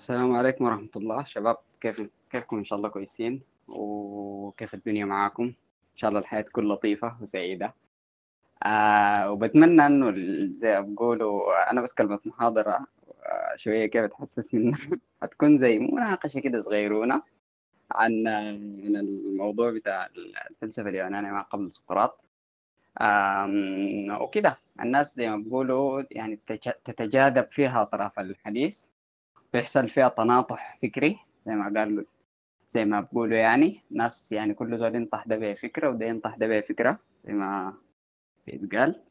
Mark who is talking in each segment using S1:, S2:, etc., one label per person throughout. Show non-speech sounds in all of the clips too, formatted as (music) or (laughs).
S1: السلام عليكم ورحمة الله. شباب كيف كيفكم؟ إن شاء الله كويسين. وكيف الدنيا معاكم؟ إن شاء الله الحياة تكون لطيفة وسعيدة. آه وبتمنى إنه زي ما بقولوا أنا بس كلمة محاضرة آه شوية كيف تحسس منها؟ (laughs) هتكون زي مناقشة كده صغيرونة عن عن الموضوع بتاع الفلسفة اليونانية ما قبل سقراط. وكده. الناس زي ما بيقولوا يعني تتج- تتجاذب فيها أطراف الحديث. بيحصل فيها تناطح فكري زي ما قالوا زي ما بقولوا يعني ناس يعني كل زول ينطح ده بفكرة وده ينطح ده بفكرة زي ما بيتقال.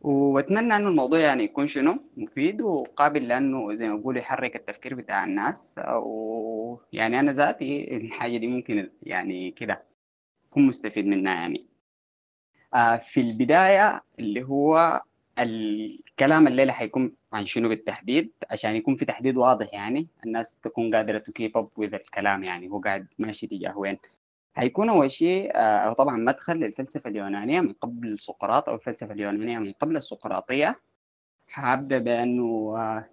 S1: واتمنى إنه الموضوع يعني يكون شنو؟ مفيد وقابل لأنه زي ما بقولوا يحرك التفكير بتاع الناس ويعني أنا ذاتي الحاجة دي ممكن يعني كده اكون مستفيد منها يعني. آه، في البداية اللي هو الكلام الليلة حيكون عن شنو بالتحديد؟ عشان يكون في تحديد واضح يعني. الناس تكون قادرة تكيب اب وذ الكلام يعني. هو قاعد ماشي تجاه وين. حيكون أول شيء آه، طبعا مدخل للفلسفة اليونانية من قبل سقراط أو الفلسفة اليونانية من قبل السقراطية. حابدأ بأنه آه،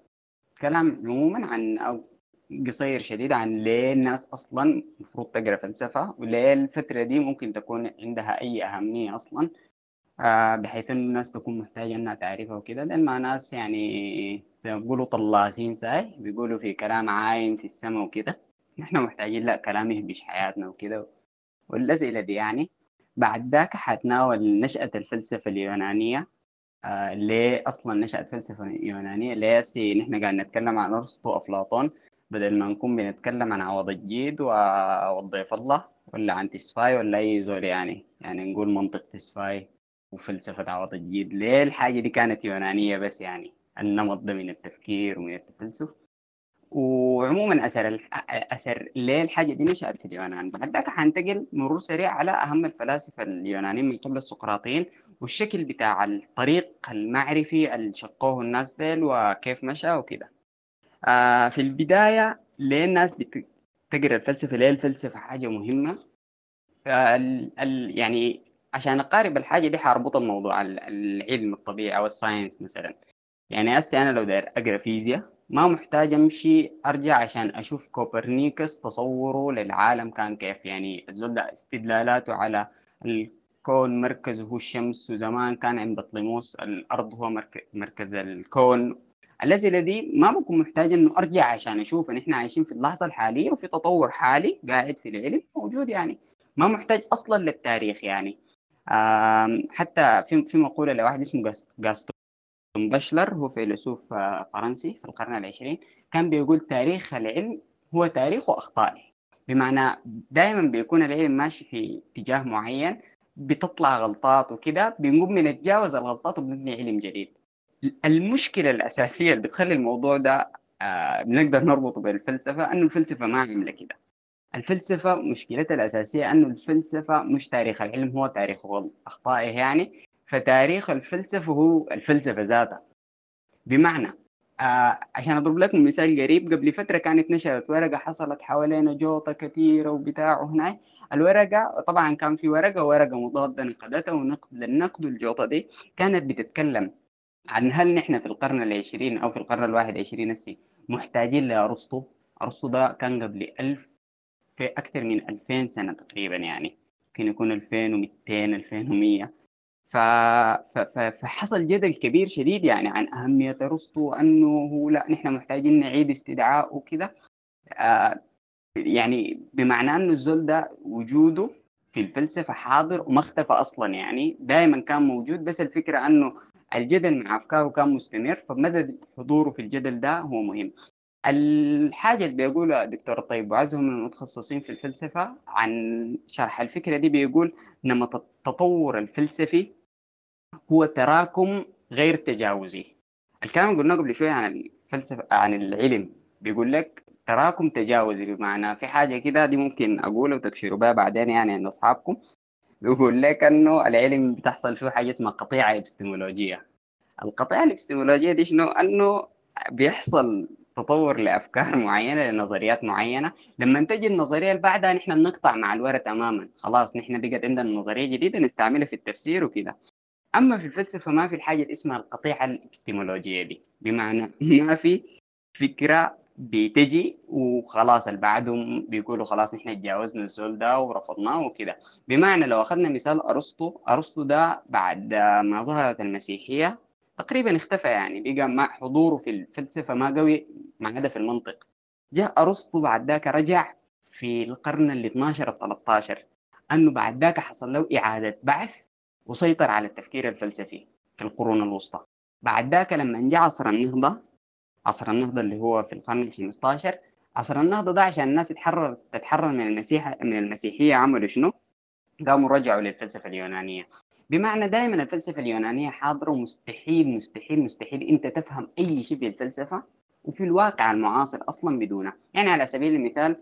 S1: كلام عموما عن أو قصير شديد عن ليه الناس أصلا المفروض تقرأ فلسفة وليه الفترة دي ممكن تكون عندها أي أهمية أصلا. بحيث إنه الناس تكون محتاجة إنها تعرفها وكده. لأن ما ناس يعني بيقولوا طلاسين ساي بيقولوا في كلام عايم في السماء وكده. نحن محتاجين لا كلام يهبش حياتنا وكده. والأسئلة دي يعني بعد ذاك حتناول نشأة الفلسفة اليونانية. آه ليه أصلا نشأت فلسفة يونانية ليه نحن قاعد نتكلم عن أرسطو وأفلاطون. بدل ما نكون بنتكلم عن عوض الجيد وضيف الله ولا عن تسفاي ولا أي زول يعني. يعني نقول منطق تسفاي. وفلسفة عوض الجيد ليه الحاجة دي كانت يونانية بس يعني النمط ده من التفكير ومن التفلسف. وعموما أثر الح... أثر ليه الحاجة دي نشأت في اليونان. بعد ذاك حنتقل مرور سريع على أهم الفلاسفة اليونانيين من قبل السقراطيين والشكل بتاع الطريق المعرفي اللي شقوه الناس ديل وكيف مشى وكده. آه في البداية ليه الناس بتقرأ الفلسفة؟ ليه الفلسفة حاجة مهمة؟ آه. ال... يعني عشان أقارب الحاجة دي حاربط الموضوع ال- العلم الطبيعي أو ال science مثلا. يعني هسه أنا لو داير أقرأ فيزياء ما محتاج أمشي أرجع عشان أشوف كوبرنيكوس تصوره للعالم كان كيف. يعني الزول ده استدلالاته على الكون مركزه هو الشمس وزمان كان عند بطليموس الأرض هو مرك- مركز الكون. الأسئلة دي ما بكون محتاج إنه أرجع عشان أشوف إن إحنا عايشين في اللحظة الحالية وفي تطور حالي قاعد في العلم موجود يعني. ما محتاج أصلا للتاريخ يعني. حتى في في مقولة لواحد اسمه جاس- جاستون بشلر هو فيلسوف آه، فرنسي في القرن العشرين كان بيقول تاريخ العلم هو تاريخ أخطائه. بمعنى دائما بيكون العلم ماشي في اتجاه معين بتطلع غلطات وكده بنقوم بنتجاوز الغلطات وبنبني علم جديد. المشكلة الأساسية اللي بتخلي الموضوع ده آه، بنقدر نربطه بالفلسفة أنه الفلسفة ما عاملة كده. الفلسفة مشكلتها الأساسية أنه الفلسفة مش تاريخ العلم هو تاريخ أخطائه يعني. فتاريخ الفلسفة هو الفلسفة ذاتها. بمعنى آه عشان أضرب لكم مثال قريب قبل فترة كانت نشرت ورقة حصلت حوالينا جوطة كثيرة وبتاع وهناك الورقة طبعا كان في ورقة ورقة مضادة نقدتها ونقد للنقد والجوطة دي. كانت بتتكلم عن هل نحن في القرن العشرين أو في القرن الواحد عشرين هسي محتاجين لأرسطو؟ أرسطو ده كان قبل ألف في أكثر من 2000 سنة تقريبا يعني. ممكن يكون 2200 2100 ف... ف... فحصل جدل كبير شديد يعني عن أهمية أرسطو هو لا نحن محتاجين نعيد استدعاء وكده. آه يعني بمعنى أنه الزول ده وجوده في الفلسفة حاضر وما اختفى أصلا يعني. دائما كان موجود بس الفكرة أنه الجدل مع أفكاره كان مستمر. فمدى حضوره في الجدل ده هو مهم. الحاجة اللي بيقولها دكتور طيب وعزه من المتخصصين في الفلسفة عن شرح الفكرة دي بيقول نمط التطور الفلسفي هو تراكم غير تجاوزي. الكلام اللي قلناه قبل شوية عن الفلسفة عن العلم بيقول لك تراكم تجاوزي بمعنى في حاجة كده دي ممكن أقولها وتكشروا بها بعدين يعني عند أصحابكم. بيقول لك إنه العلم بتحصل فيه حاجة اسمها قطيعة إبستمولوجية القطيعة الإبستمولوجية دي شنو؟ أنه بيحصل تطور لأفكار (laughs) معينة لنظريات معينة. لما تجي النظريه اللي بعدها نحن بنقطع مع الورا تماما. خلاص نحن بقت عندنا نظرية جديدة نستعملها في التفسير وكده. أما في الفلسفة ما في الحاجة اللي اسمها القطيعة الابستمولوجيه دي. بمعنى (laughs) ما في فكرة بتجي وخلاص اللي بعدهم بيقولوا خلاص نحن تجاوزنا الزول ده ورفضناه وكده. بمعنى لو أخذنا مثال أرسطو أرسطو ده بعد ما ظهرت المسيحية تقريبا اختفى يعني بقى مع حضوره في الفلسفة ما قوي ما عدا في المنطق. جاء أرسطو بعد ذاك رجع في القرن ال 12 ال 13 أنه بعد ذاك حصل له إعادة بعث وسيطر على التفكير الفلسفي في القرون الوسطى. بعد ذاك لما جاء عصر النهضة عصر النهضة اللي هو في القرن ال 15 عصر النهضة ده عشان الناس تتحرر تتحرر من المسيح من المسيحية عملوا شنو؟ قاموا رجعوا للفلسفة اليونانية. بمعنى دائما الفلسفة اليونانية حاضره ومستحيل مستحيل مستحيل أنت تفهم أي شيء في الفلسفة وفي الواقع المعاصر أصلا بدونه. يعني على سبيل المثال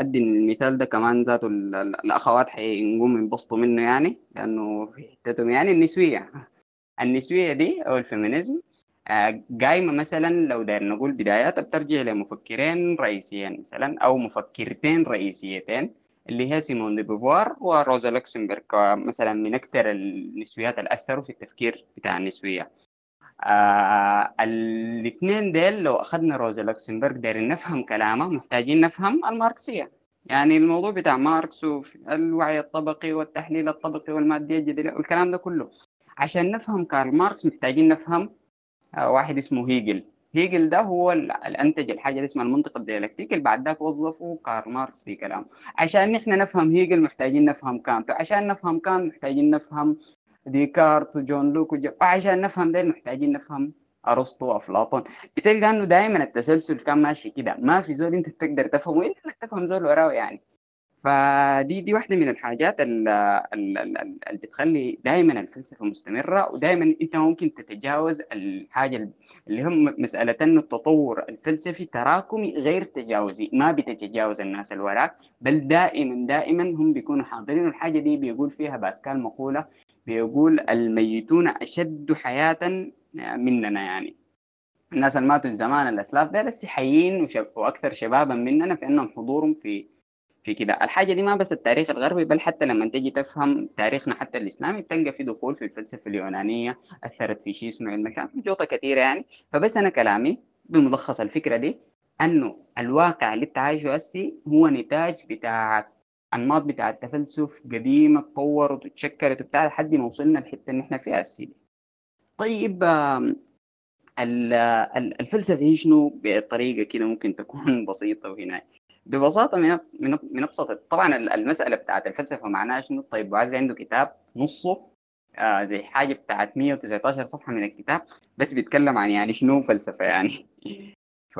S1: أدي المثال ده كمان ذاته الأخوات حيقوموا ينبسطوا منه يعني لأنه في حتتهم يعني النسوية. (laughs) النسوية دي أو الفيمينيزم قايمة مثلا لو داير نقول بداياتها بترجع لمفكرين رئيسيين مثلا أو مفكرتين رئيسيتين. اللي هي سيمون دي بوفوار وروزا لوكسمبرغ مثلا من أكثر النسويات اللي أثروا في التفكير بتاع النسوية. آه الاثنين ديل لو أخذنا روزا لوكسمبرغ دايرين نفهم كلامه محتاجين نفهم الماركسية. يعني الموضوع بتاع ماركس والوعي الطبقي والتحليل الطبقي والمادية الجدلية والكلام ده كله. عشان نفهم كارل ماركس محتاجين نفهم آه واحد اسمه هيجل. هيجل ده هو اللي أنتج الحاجة اللي اسمها المنطق الديالكتيكي اللي بعد ذاك وظفه كارل ماركس في كلامه عشان نحن نفهم هيجل محتاجين نفهم كانت عشان نفهم كانت محتاجين نفهم ديكارت وجون لوك. وعشان نفهم ده محتاجين نفهم أرسطو وافلاطون بتلقى إنه دائما التسلسل كان ماشي كده ما في زول أنت تقدر تفهمه الا إنك تفهم زول وراه يعني فدي دي واحدة من الحاجات اللي, بتخلي دائما الفلسفة مستمرة ودائما أنت ممكن تتجاوز الحاجة اللي هم مسألة انه التطور الفلسفي تراكمي غير تجاوزي ما بتتجاوز الناس اللي وراك بل دائما دائما هم بيكونوا حاضرين الحاجة دي بيقول فيها باسكال مقولة بيقول الميتون أشد حياة مننا يعني. الناس اللي ماتوا زمان الأسلاف ده لسه حيين وأكثر شبابا مننا في انهم حضورهم في في كده. الحاجة دي ما بس التاريخ الغربي بل حتى لما تجي تفهم تاريخنا حتى الإسلامي بتلقى في دخول في الفلسفة اليونانية أثرت في شيء اسمه المكان جوطة كثيرة يعني. فبس أنا كلامي بملخص الفكرة دي أنه الواقع اللي إنت هسي هو نتاج بتاع أنماط بتاع التفلسف قديمة تطورت وتشكلت وبتاع لحد ما وصلنا الحته اللي إحنا فيها هسي طيب الفلسفة هي شنو؟ بطريقة كده ممكن تكون (laughs) بسيطة وهنا ببساطة من من من أبسط طبعا المسألة بتاعت الفلسفة معناها شنو؟ طيب وعايز عنده كتاب نصه آه زي حاجة بتاعت 119 صفحة من الكتاب بس بيتكلم عن يعني شنو فلسفة يعني. (laughs) ف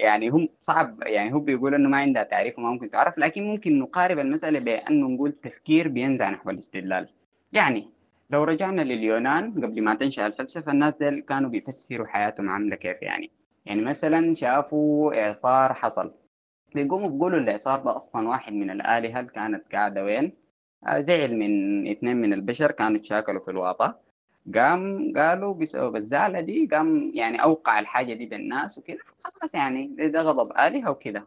S1: يعني هم صعب يعني هو بيقول إنه ما عندها تعريف وما ممكن تعرف لكن ممكن نقارب المسألة بأنه نقول تفكير بينزع نحو الاستدلال. يعني لو رجعنا لليونان قبل ما تنشأ الفلسفة الناس دول كانوا بيفسروا حياتهم عاملة كيف يعني. يعني مثلا شافوا إعصار حصل. بيقوموا بيقولوا الاعصار ده أصلا واحد من الآلهة اللي كانت قاعدة وين؟ زعل من اثنين من البشر كانوا تشاكلوا في الواطه قام قالوا بسبب الزعلة دي قام يعني أوقع الحاجة دي بالناس وكده خلاص يعني ده غضب آلهة وكده.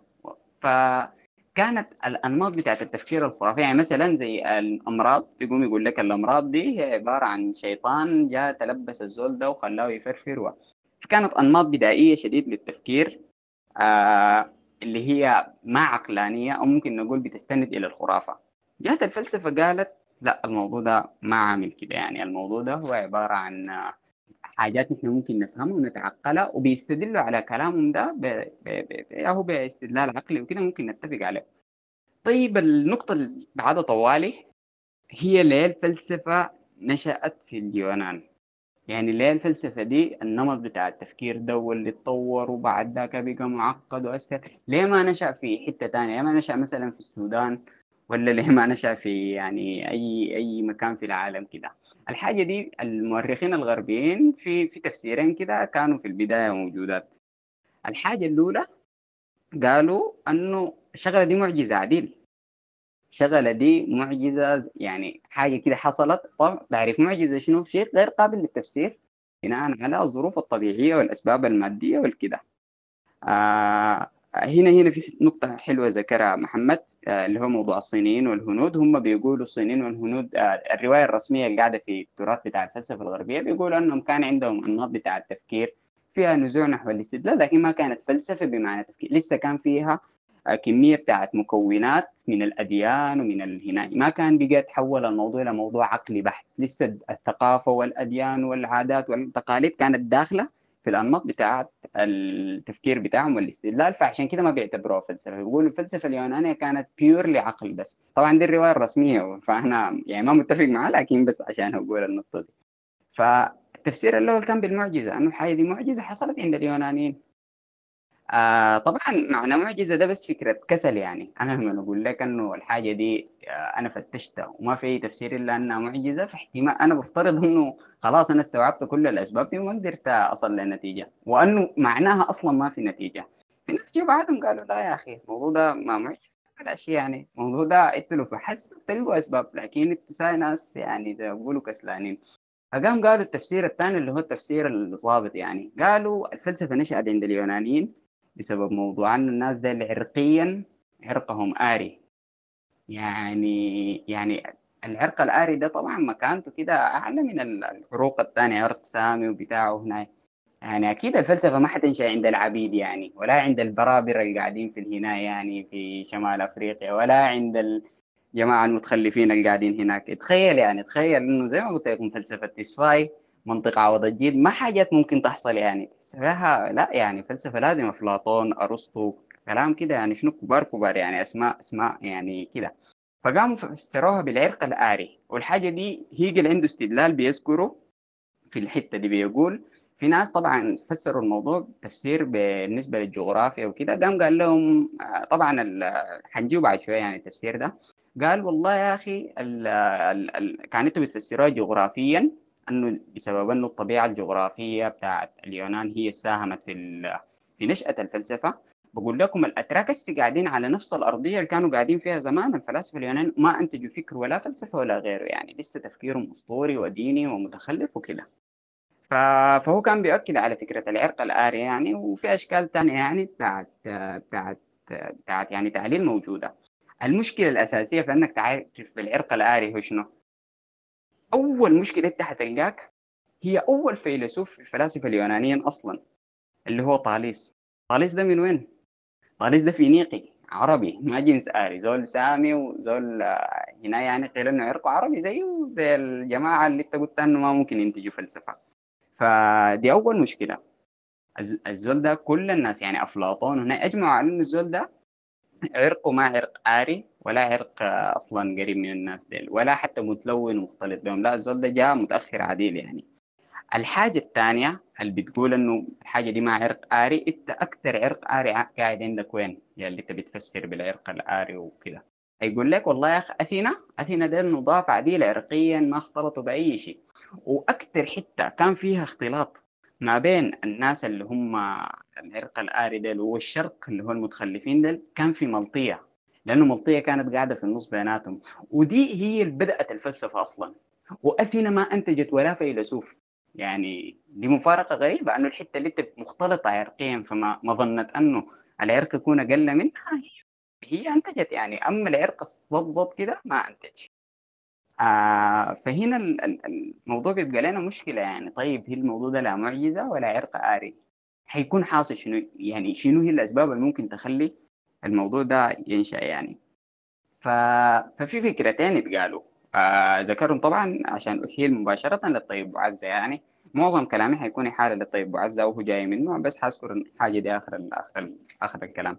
S1: فكانت الأنماط بتاعت التفكير الخرافي يعني مثلا زي الأمراض بيقوم يقول لك الأمراض دي هي عبارة عن شيطان جاء تلبس الزول ده وخلاه يفرفر و... فكانت أنماط بدائية شديد للتفكير. آه اللي هي ما عقلانية أو ممكن نقول بتستند إلى الخرافة. جات الفلسفة قالت لا الموضوع ده ما عامل كده. يعني الموضوع ده هو عبارة عن حاجات نحن ممكن نفهمها ونتعقلها وبيستدلوا على كلامهم ده. ب... هو باستدلال عقلي وكده ممكن نتفق عليه. طيب النقطة اللي بعدها طوالي هي ليه الفلسفة نشأت في اليونان؟ يعني ليه الفلسفة دي النمط بتاع التفكير ده واللي اتطور وبعد ذاك بقى معقد وأثر. ليه ما نشأ في حتة تانية؟ ليه ما نشأ مثلا في السودان؟ ولا ليه ما نشأ في يعني أي أي مكان في العالم كده؟ الحاجة دي المؤرخين الغربيين في في تفسيرين كده كانوا في البداية موجودات. الحاجة الأولى قالوا أنه الشغلة دي معجزة عديل. الشغلة دي معجزة يعني حاجة كده حصلت طب تعرف معجزة شنو؟ شيء غير قابل للتفسير بناء على الظروف الطبيعية والأسباب المادية والكده. آه هنا هنا في نقطة حلوة ذكرها محمد آه اللي هو موضوع الصينيين والهنود. هم بيقولوا الصينيين والهنود آه الرواية الرسمية اللي قاعدة في التراث بتاع الفلسفة الغربية بيقولوا أنهم كان عندهم أنماط بتاع التفكير فيها نزوع نحو الاستدلال لكن ما كانت فلسفة بمعنى تفكير لسه كان فيها كميه بتاعت مكونات من الأديان ومن الهنا ما كان بقى تحول الموضوع إلى موضوع عقلي بحت. لسه الثقافة والأديان والعادات والتقاليد كانت داخلة في الأنماط بتاعت التفكير بتاعهم والاستدلال. فعشان كده ما بيعتبروها فلسفة. بيقولوا الفلسفة اليونانية كانت بيورلي عقل بس. طبعا دي الرواية الرسمية فاحنا يعني ما متفق معاه لكن بس عشان أقول النقطة دي. فالتفسير الأول كان بالمعجزة. أنه الحاجة دي معجزة حصلت عند اليونانيين. آه طبعا معنى معجزة ده بس فكرة كسل يعني. أنا لما أقول لك إنه الحاجة دي آه أنا فتشتها وما في أي تفسير إلا إنها معجزة فاحتمال أنا بفترض إنه خلاص أنا استوعبت كل الأسباب دي وما قدرت أصل لنتيجة. وإنه معناها أصلا ما في نتيجة. في ناس جو بعدهم قالوا لا يا أخي الموضوع ده ما معجزة ولا شيء يعني. الموضوع ده أنتوا لو بحثتوا تلقوا أسباب لكن أنتوا ناس يعني بيقولوا كسلانين. فقام قالوا التفسير الثاني اللي هو التفسير الضابط يعني. قالوا الفلسفة نشأت عند اليونانيين. بسبب موضوع أن الناس دي عرقيا عرقهم آري. يعني يعني العرق الآري ده طبعا مكانته كده أعلى من العروق الثانية عرق سامي وبتاعه هنا. يعني أكيد الفلسفة ما حتنشأ عند العبيد يعني ولا عند البرابرة اللي قاعدين في الهنا يعني في شمال أفريقيا ولا عند الجماعة المتخلفين اللي قاعدين هناك. تخيل يعني تخيل إنه زي ما قلت لكم فلسفة تسفاي منطقة عوض الجيل ما حاجات ممكن تحصل يعني. فيها لا يعني فلسفة لازم أفلاطون أرسطو كلام كده يعني شنو كبار كبار يعني أسماء أسماء يعني كده. فقاموا فسروها بالعرق الآري. والحاجة دي هيجل عنده استدلال بيذكره في الحتة دي بيقول في ناس طبعا فسروا الموضوع تفسير بالنسبة للجغرافيا وكده. قام قال لهم طبعا حنجيب بعد شوية يعني التفسير ده. قال والله يا أخي ال ال ال كان أنتوا بتفسروها جغرافيا. أنه بسبب أنه الطبيعة الجغرافية بتاعت اليونان هي ساهمت في في نشأة الفلسفة. بقول لكم الأتراك هسه قاعدين على نفس الأرضية اللي كانوا قاعدين فيها زمان الفلاسفة اليونان ما أنتجوا فكر ولا فلسفة ولا غيره يعني لسه تفكيرهم أسطوري وديني ومتخلف وكده. فهو كان بيؤكد على فكرة العرق الآري يعني وفي أشكال ثانية يعني بتاعت بتاعت بتاعت يعني تعليل موجودة. المشكلة الأساسية في إنك تعرف بالعرق الآري هو شنو؟ أول مشكلة أنت حتلقاك هي أول فيلسوف في الفلاسفة اليونانيين أصلا اللي هو طاليس. طاليس ده من وين؟ طاليس ده فينيقي عربي. ما جنس آري زول سامي وزول هنا يعني قيل إنه عرقه عربي زيه زي الجماعة اللي أنت قلت إنه ما ممكن ينتجوا فلسفة. فدي أول مشكلة. الزول ده كل الناس يعني أفلاطون هنا أجمعوا على إنه الزول ده عرقه ما عرق آري ولا عرق أصلا قريب من الناس ديل ولا حتى متلون ومختلط بهم. لا الزول ده جاء متأخر عديل يعني. الحاجة الثانية اللي بتقول إنه الحاجة دي ما عرق آري أنت أكثر عرق آري قاعد عندك وين؟ يا اللي انت بتفسر بالعرق الآري وكده. هيقول لك والله يا أخي أثينا أثينا ديل نضاف عديل عرقيا ما اختلطوا بأي شيء. وأكثر حتة كان فيها اختلاط ما بين الناس اللي هم العرق الآري ديل والشرق اللي هو المتخلفين ديل كان في ملطية. لأنه ملطية كانت قاعدة في النص بيناتهم. ودي هي اللي بدأت الفلسفة أصلا. وأثينا ما أنتجت ولا فيلسوف. يعني دي مفارقة غريبة أنه الحتة اللي أنت مختلطة عرقيا فما ما ظنت أنه العرق يكون أقل منها. هي أنتجت يعني أما العرق الضبط كده ما أنتج. آه فهنا الموضوع بيبقى لنا مشكلة يعني. طيب هي الموضوع ده لا معجزة ولا عرق آري؟ حيكون حاصل شنو؟ يعني شنو هي الأسباب اللي ممكن تخلي الموضوع ده ينشأ يعني. ف... ففي فكرتين اتقالوا آه ذكرهم طبعا عشان أحيل مباشرة للطيب وعزة يعني. معظم كلامي حيكون حالة للطيب وعزة وهو جاي منه بس حذكر حاجة دي آخر ال آخر ال آخر الكلام.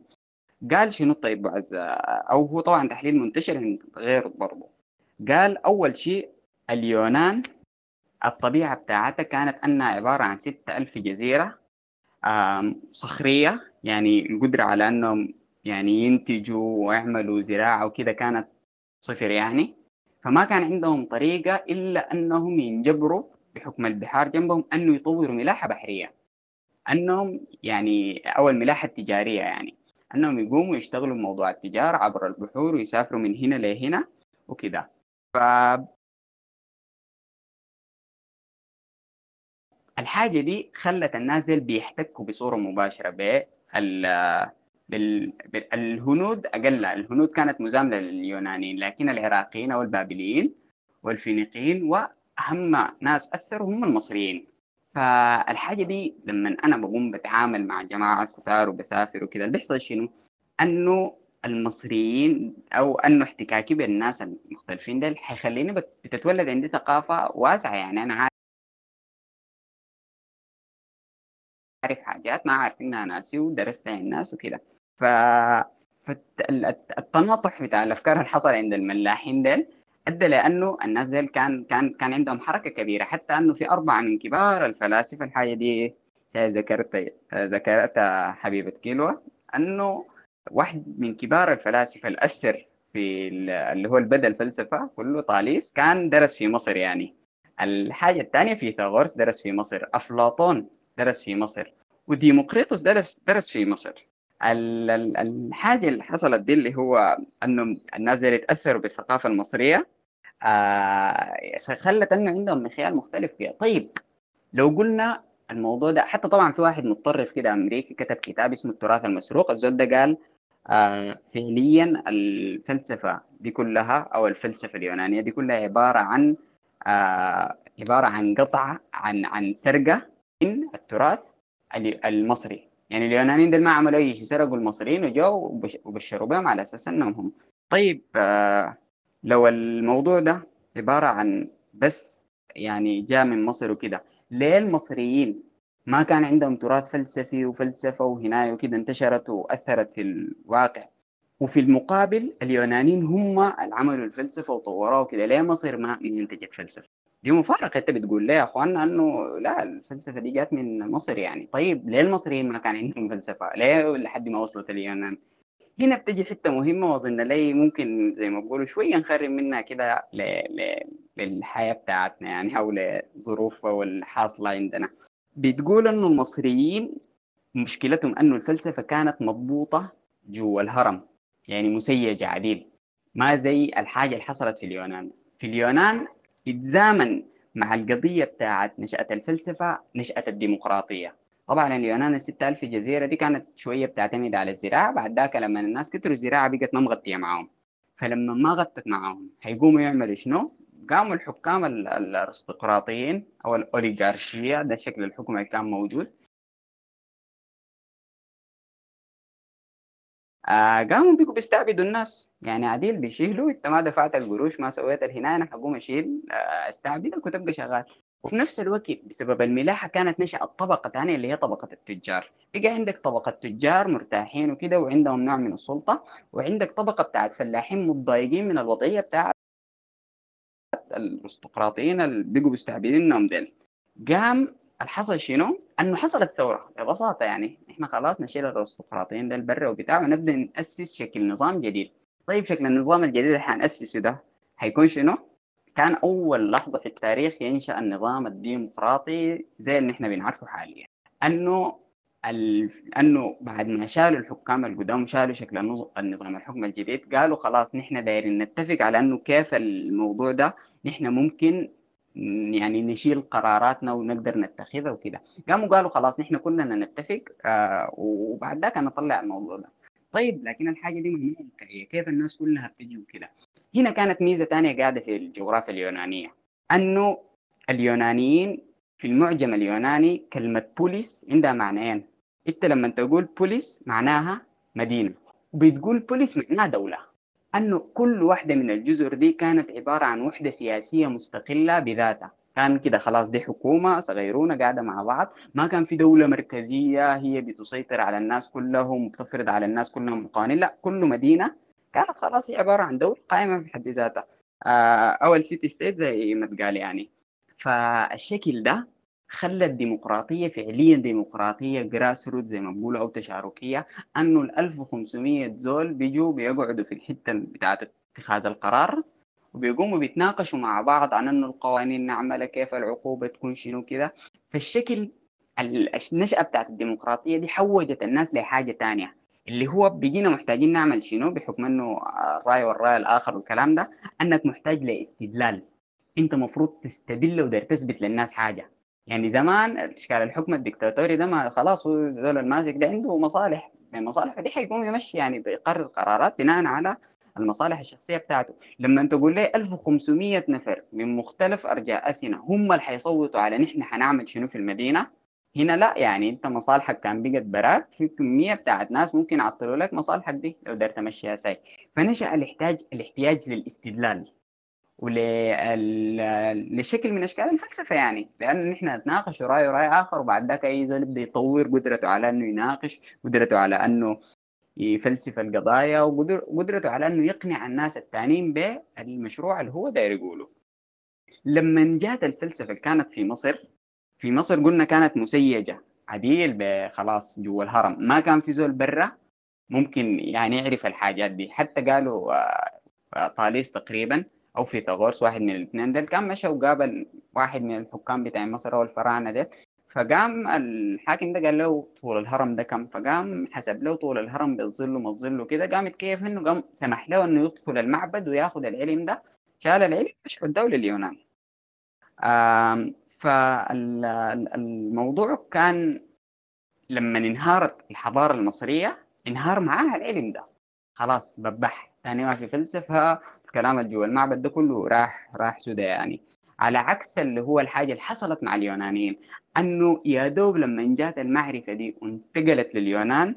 S1: قال شنو الطيب وعزة أو هو طبعا تحليل منتشر عند غيره برضه قال أول شيء اليونان الطبيعة بتاعتها كانت أنها عبارة عن ستة ألف جزيرة صخرية يعني القدرة على أنهم يعني ينتجوا ويعملوا زراعة وكده كانت صفر يعني. فما كان عندهم طريقة إلا أنهم ينجبروا بحكم البحار جنبهم أنه يطوروا ملاحة بحرية. أنهم يعني أو الملاحة التجارية يعني. أنهم يقوموا يشتغلوا موضوع التجارة عبر البحور ويسافروا من هنا لهنا وكده ف الحاجة دي خلت الناس بيحتكوا بصورة مباشرة بال بال... الهنود أقل الهنود كانت مزاملة لليونانيين لكن العراقيين أو البابليين والفينيقيين وأهم ناس أثروا هم المصريين فالحاجة دي لما أنا بقوم بتعامل مع جماعة كتار وبسافر وكده اللي بيحصل شنو؟ أنه المصريين أو أنه احتكاكي بالناس المختلفين دول حيخليني بتتولد عندي ثقافة واسعة يعني أنا عارف عارف حاجات ما عارفينها ناسي ودرست عن الناس وكده ف فالتناطح بتاع الأفكار اللي حصل عند الملاحين ديل أدى لأنه الناس ديل كان كان كان عندهم حركة كبيرة. حتى أنه في أربعة من كبار الفلاسفة الحاجة دي ذكرت ذكرت حبيبة كيلوه أنه واحد من كبار الفلاسفة الاثر في اللي هو البدا الفلسفة كله طاليس كان درس في مصر يعني. الحاجة الثانية فيثاغورس درس في مصر. أفلاطون درس في مصر. وديمقريطوس درس درس في مصر. الحاجة اللي حصلت دي اللي هو إنه الناس اللي تأثروا بالثقافة المصرية آه خلت إنه عندهم مخيال مختلف فيها. طيب لو قلنا الموضوع ده حتى طبعا في واحد متطرف كده أمريكي كتب كتاب اسمه التراث المسروق. الزول ده قال آه فعليا الفلسفة دي كلها أو الفلسفة اليونانية دي كلها عبارة عن آه عبارة عن قطعة عن عن سرقة من التراث المصري. يعني اليونانيين دول ما عملوا أي شيء سرقوا المصريين وجو وبشروا بهم على أساس إنهم هم. طيب آه لو الموضوع ده عبارة عن بس يعني جاء من مصر وكده ليه المصريين ما كان عندهم تراث فلسفي وفلسفة وهناية وكده انتشرت وأثرت في الواقع؟ وفي المقابل اليونانيين هم اللي عملوا الفلسفه وطوروها وكده ليه مصر ما انتجت فلسفة؟ دي مفارقة انت بتقول ليه يا اخوانا انه لا الفلسفة دي جات من مصر يعني. طيب ليه المصريين ما كان عندهم فلسفة؟ ليه لحد ما وصلوا اليونان هنا بتجي حتة مهمة واظن لي ممكن زي ما بقولوا شوية نخرب منها كده ل... ل... للحياة بتاعتنا يعني أو لظروفها والحاصلة عندنا. بتقول إنه المصريين مشكلتهم إنه الفلسفة كانت مضبوطة جوا الهرم يعني مسيجة عديل ما زي الحاجة اللي حصلت في اليونان. في اليونان يتزامن مع القضية بتاعت نشأة الفلسفة نشأة الديمقراطية. طبعا اليونان الستة ألف جزيرة دي كانت شوية بتعتمد على الزراعة بعد ذاك لما الناس كتروا الزراعة بقت ما مغطية معاهم. فلما ما غطت معاهم هيقوموا يعملوا شنو؟ قاموا الحكام الأرستقراطيين أو الأوليغارشية ده شكل الحكم اللي كان موجود. قاموا بيكوا بيستعبدوا الناس. يعني عديل بيشيلوا انت ما دفعت القروش ما سويت الهنا أنا حقوم اشيل. آه استعبدك وتبقى شغال. وفي نفس الوقت بسبب الملاحة كانت نشأت طبقة ثانية اللي هي طبقة التجار. بقى عندك طبقة تجار مرتاحين وكده وعندهم نوع من السلطة وعندك طبقة بتاعت فلاحين متضايقين من الوضعية بتاعت الأرستقراطيين اللي بقوا مستعبدينهم ديل. قام الحصل شنو؟ أنه حصلت ثورة ببساطة يعني. إحنا خلاص نشيل الارستقراطيين ده البر وبتاع ونبدأ نأسس شكل نظام جديد طيب شكل النظام الجديد اللي حنأسسه ده حيكون شنو؟ كان أول لحظة في التاريخ ينشأ النظام الديمقراطي زي اللي إحنا بنعرفه حاليا أنه ال... أنه بعد ما شالوا الحكام القدام شالوا شكل النظام الحكم الجديد قالوا خلاص نحن دايرين نتفق على أنه كيف الموضوع ده نحن ممكن يعني نشيل قراراتنا ونقدر نتخذها وكده. قاموا قالوا خلاص نحن كلنا نتفق آه وبعد ذاك نطلع الموضوع ده. طيب لكن الحاجة دي مهمة كيف الناس كلها بتجي وكده؟ هنا كانت ميزة ثانية قاعدة في الجغرافيا اليونانية. أنه اليونانيين في المعجم اليوناني كلمة بوليس عندها معنيين. إنت لما تقول بوليس معناها مدينة. وبتقول بوليس معناها دولة. انه كل واحدة من الجزر دي كانت عبارة عن وحدة سياسية مستقلة بذاتها. كان كده خلاص دي حكومة صغيرونه قاعدة مع بعض. ما كان في دولة مركزية هي بتسيطر على الناس كلهم وبتفرض على الناس كلهم قوانين. لا كل مدينة كانت خلاص هي عبارة عن دولة قائمة في حد ذاتها. أو ال city state زي ما اتقال يعني. فالشكل ده خلى الديمقراطية فعليا ديمقراطية grass root زي ما بقولوا أو تشاركية أنه ال 1500 زول بيجوا بيقعدوا في الحتة بتاعة اتخاذ القرار وبيقوموا بيتناقشوا مع بعض عن أنه القوانين نعملها كيف العقوبة تكون شنو كده. فالشكل النشأة بتاعت الديمقراطية دي حوجت الناس لحاجة تانية اللي هو بيجينا محتاجين نعمل شنو؟ بحكم إنه الرأي والرأي الآخر والكلام ده إنك محتاج لاستدلال. أنت مفروض تستدل ودير تثبت للناس حاجة. يعني زمان اشكال الحكم الدكتاتوري ده ما خلاص هو ذول الماسك ده عنده مصالح من مصالحه دي حيقوم يمشي يعني بيقرر قرارات بناء على المصالح الشخصية بتاعته. لما تقول لي 1500 نفر من مختلف أرجاء اسنا هم اللي حيصوتوا على نحن حنعمل شنو في المدينة هنا لا يعني انت مصالحك كان بقت براك في كمية بتاعت ناس ممكن يعطلوا لك مصالحك دي لو قدرت تمشيها ساي. فنشأ الاحتياج الاحتياج للاستدلال. ولشكل من أشكال الفلسفة يعني لأنه نحن نتناقش رأي ورأي آخر وبعد ذاك أي زول يبدأ يطور قدرته على إنه يناقش قدرته على إنه يفلسف القضايا وقدرته على إنه يقنع الناس الثانيين بالمشروع اللي هو داير يقوله. لما جات الفلسفة كانت في مصر في مصر قلنا كانت مسيجة عديل خلاص جوا الهرم. ما كان في زول برا ممكن يعني يعرف الحاجات دي. حتى قالوا آه، طاليس تقريبا أو فيثاغورس واحد من الاثنين دول كان مشى وقابل واحد من الحكام بتاع مصر أو الفراعنة ديل. فقام الحاكم ده قال له طول الهرم ده كم؟ فقام حسب له طول الهرم بالظل وما الظل وكده. قام كيف انه قام سمح له إنه يدخل المعبد وياخذ العلم ده. شال العلم مش الدولة اليونان. فالموضوع كان لما انهارت الحضارة المصرية انهار معاها العلم ده. خلاص ببح. ثاني ما في فلسفة الكلام اللي جوا المعبد ده كله راح راح سودا يعني. على عكس اللي هو الحاجة اللي حصلت مع اليونانيين أنه يا دوب لما جات المعرفة دي وانتقلت لليونان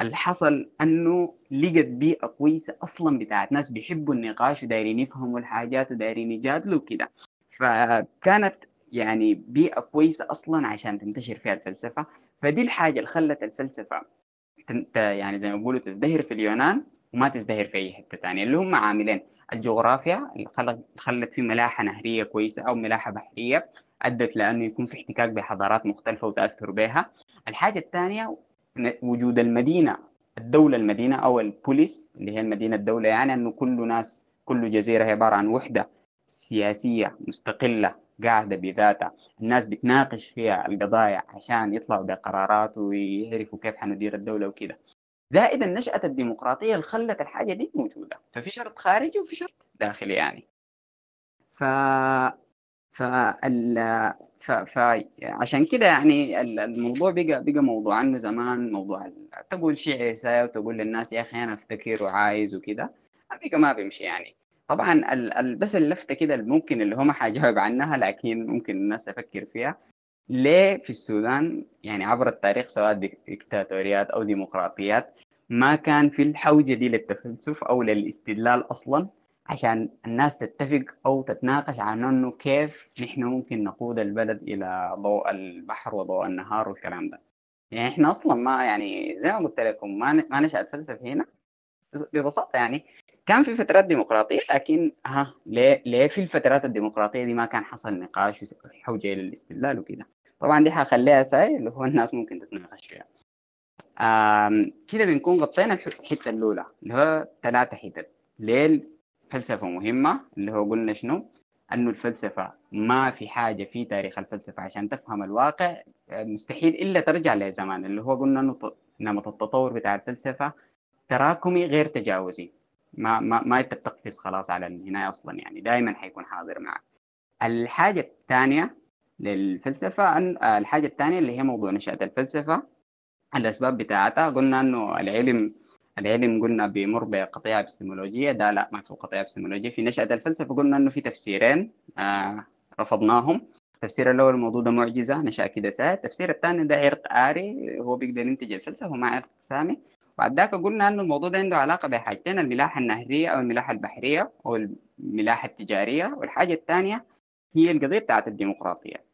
S1: اللي حصل أنه لقت بيئة كويسة أصلا بتاعت ناس بيحبوا النقاش ودايرين يفهموا الحاجات ودايرين يجادلوا كده فكانت يعني بيئة كويسة أصلا عشان تنتشر فيها الفلسفة. فدي الحاجة اللي خلت الفلسفة يعني زي ما بيقولوا تزدهر في اليونان وما تزدهر في أي حتة ثانية اللي هم عاملين. الجغرافيا اللي خلت في ملاحة نهرية كويسة أو ملاحة بحرية أدت لأنه يكون في احتكاك بحضارات مختلفة وتأثر بها. الحاجة الثانية وجود المدينة الدولة المدينة أو البوليس اللي هي المدينة الدولة يعني أنه كل ناس كل جزيرة هي عبارة عن وحدة سياسية مستقلة قاعدة بذاتها. الناس بتناقش فيها القضايا عشان يطلعوا بقرارات ويعرفوا كيف حندير الدولة وكده. زائد نشأة الديمقراطية اللي خلت الحاجة دي موجودة. ففي شرط خارجي وفي شرط داخلي يعني. ف ف ف... ف... عشان كده يعني الموضوع بقى بقى موضوع عنه زمان موضوع تقول شيء عيسى وتقول للناس يا أخي أنا أفتكر وعايز وكده. بقى ما بيمشي يعني. طبعا ال... بس اللفتة كده ممكن اللي هو ما حجاوب عنها لكن ممكن الناس تفكر فيها. ليه في السودان يعني عبر التاريخ سواء ديكتاتوريات أو ديمقراطيات ما كان في الحوجة دي للتفلسف أو للاستدلال أصلا عشان الناس تتفق أو تتناقش عن إنه كيف نحن ممكن نقود البلد إلى ضوء البحر وضوء النهار والكلام ده. يعني إحنا أصلا ما يعني زي ما قلت لكم ما ما نشأت فلسفة هنا. ببساطة يعني كان في فترات ديمقراطية لكن ها ليه ليه في الفترات الديمقراطية دي ما كان حصل نقاش وحوجة للاستدلال وكده؟ طبعا دي حخليها ساي اللي هو الناس ممكن تتناقش فيها. كده بنكون غطينا الحتة الأولى اللي هو ثلاثة حتت. ليه الفلسفة مهمة؟ اللي هو قلنا شنو؟ أنه الفلسفة ما في حاجة في تاريخ الفلسفة عشان تفهم الواقع مستحيل إلا ترجع لزمان. اللي هو قلنا انه نمط التطور بتاع الفلسفة تراكمي غير تجاوزي. ما ما ما بتقفز خلاص على النهايه أصلا يعني دائما حيكون حاضر معك. الحاجة الثانية للفلسفة أن الحاجة الثانية اللي هي موضوع نشأة الفلسفة. الأسباب بتاعتها قلنا إنه العلم العلم قلنا بيمر بقطيعه ابستمولوجيه ده لا ما في قطيعه ابستمولوجيه في نشأة الفلسفة قلنا إنه في تفسيرين آه رفضناهم. التفسير الأول الموضوع ده معجزة نشأ كده ساعة. التفسير الثاني ده عرق آري هو بيقدر ينتج الفلسفة وما عرق سامي. بعد ذاك قلنا إنه الموضوع ده عنده علاقة بحاجتين الملاحة النهرية أو الملاحة البحرية أو الملاحة التجارية. والحاجة الثانية هي القضية بتاعت الديمقراطية.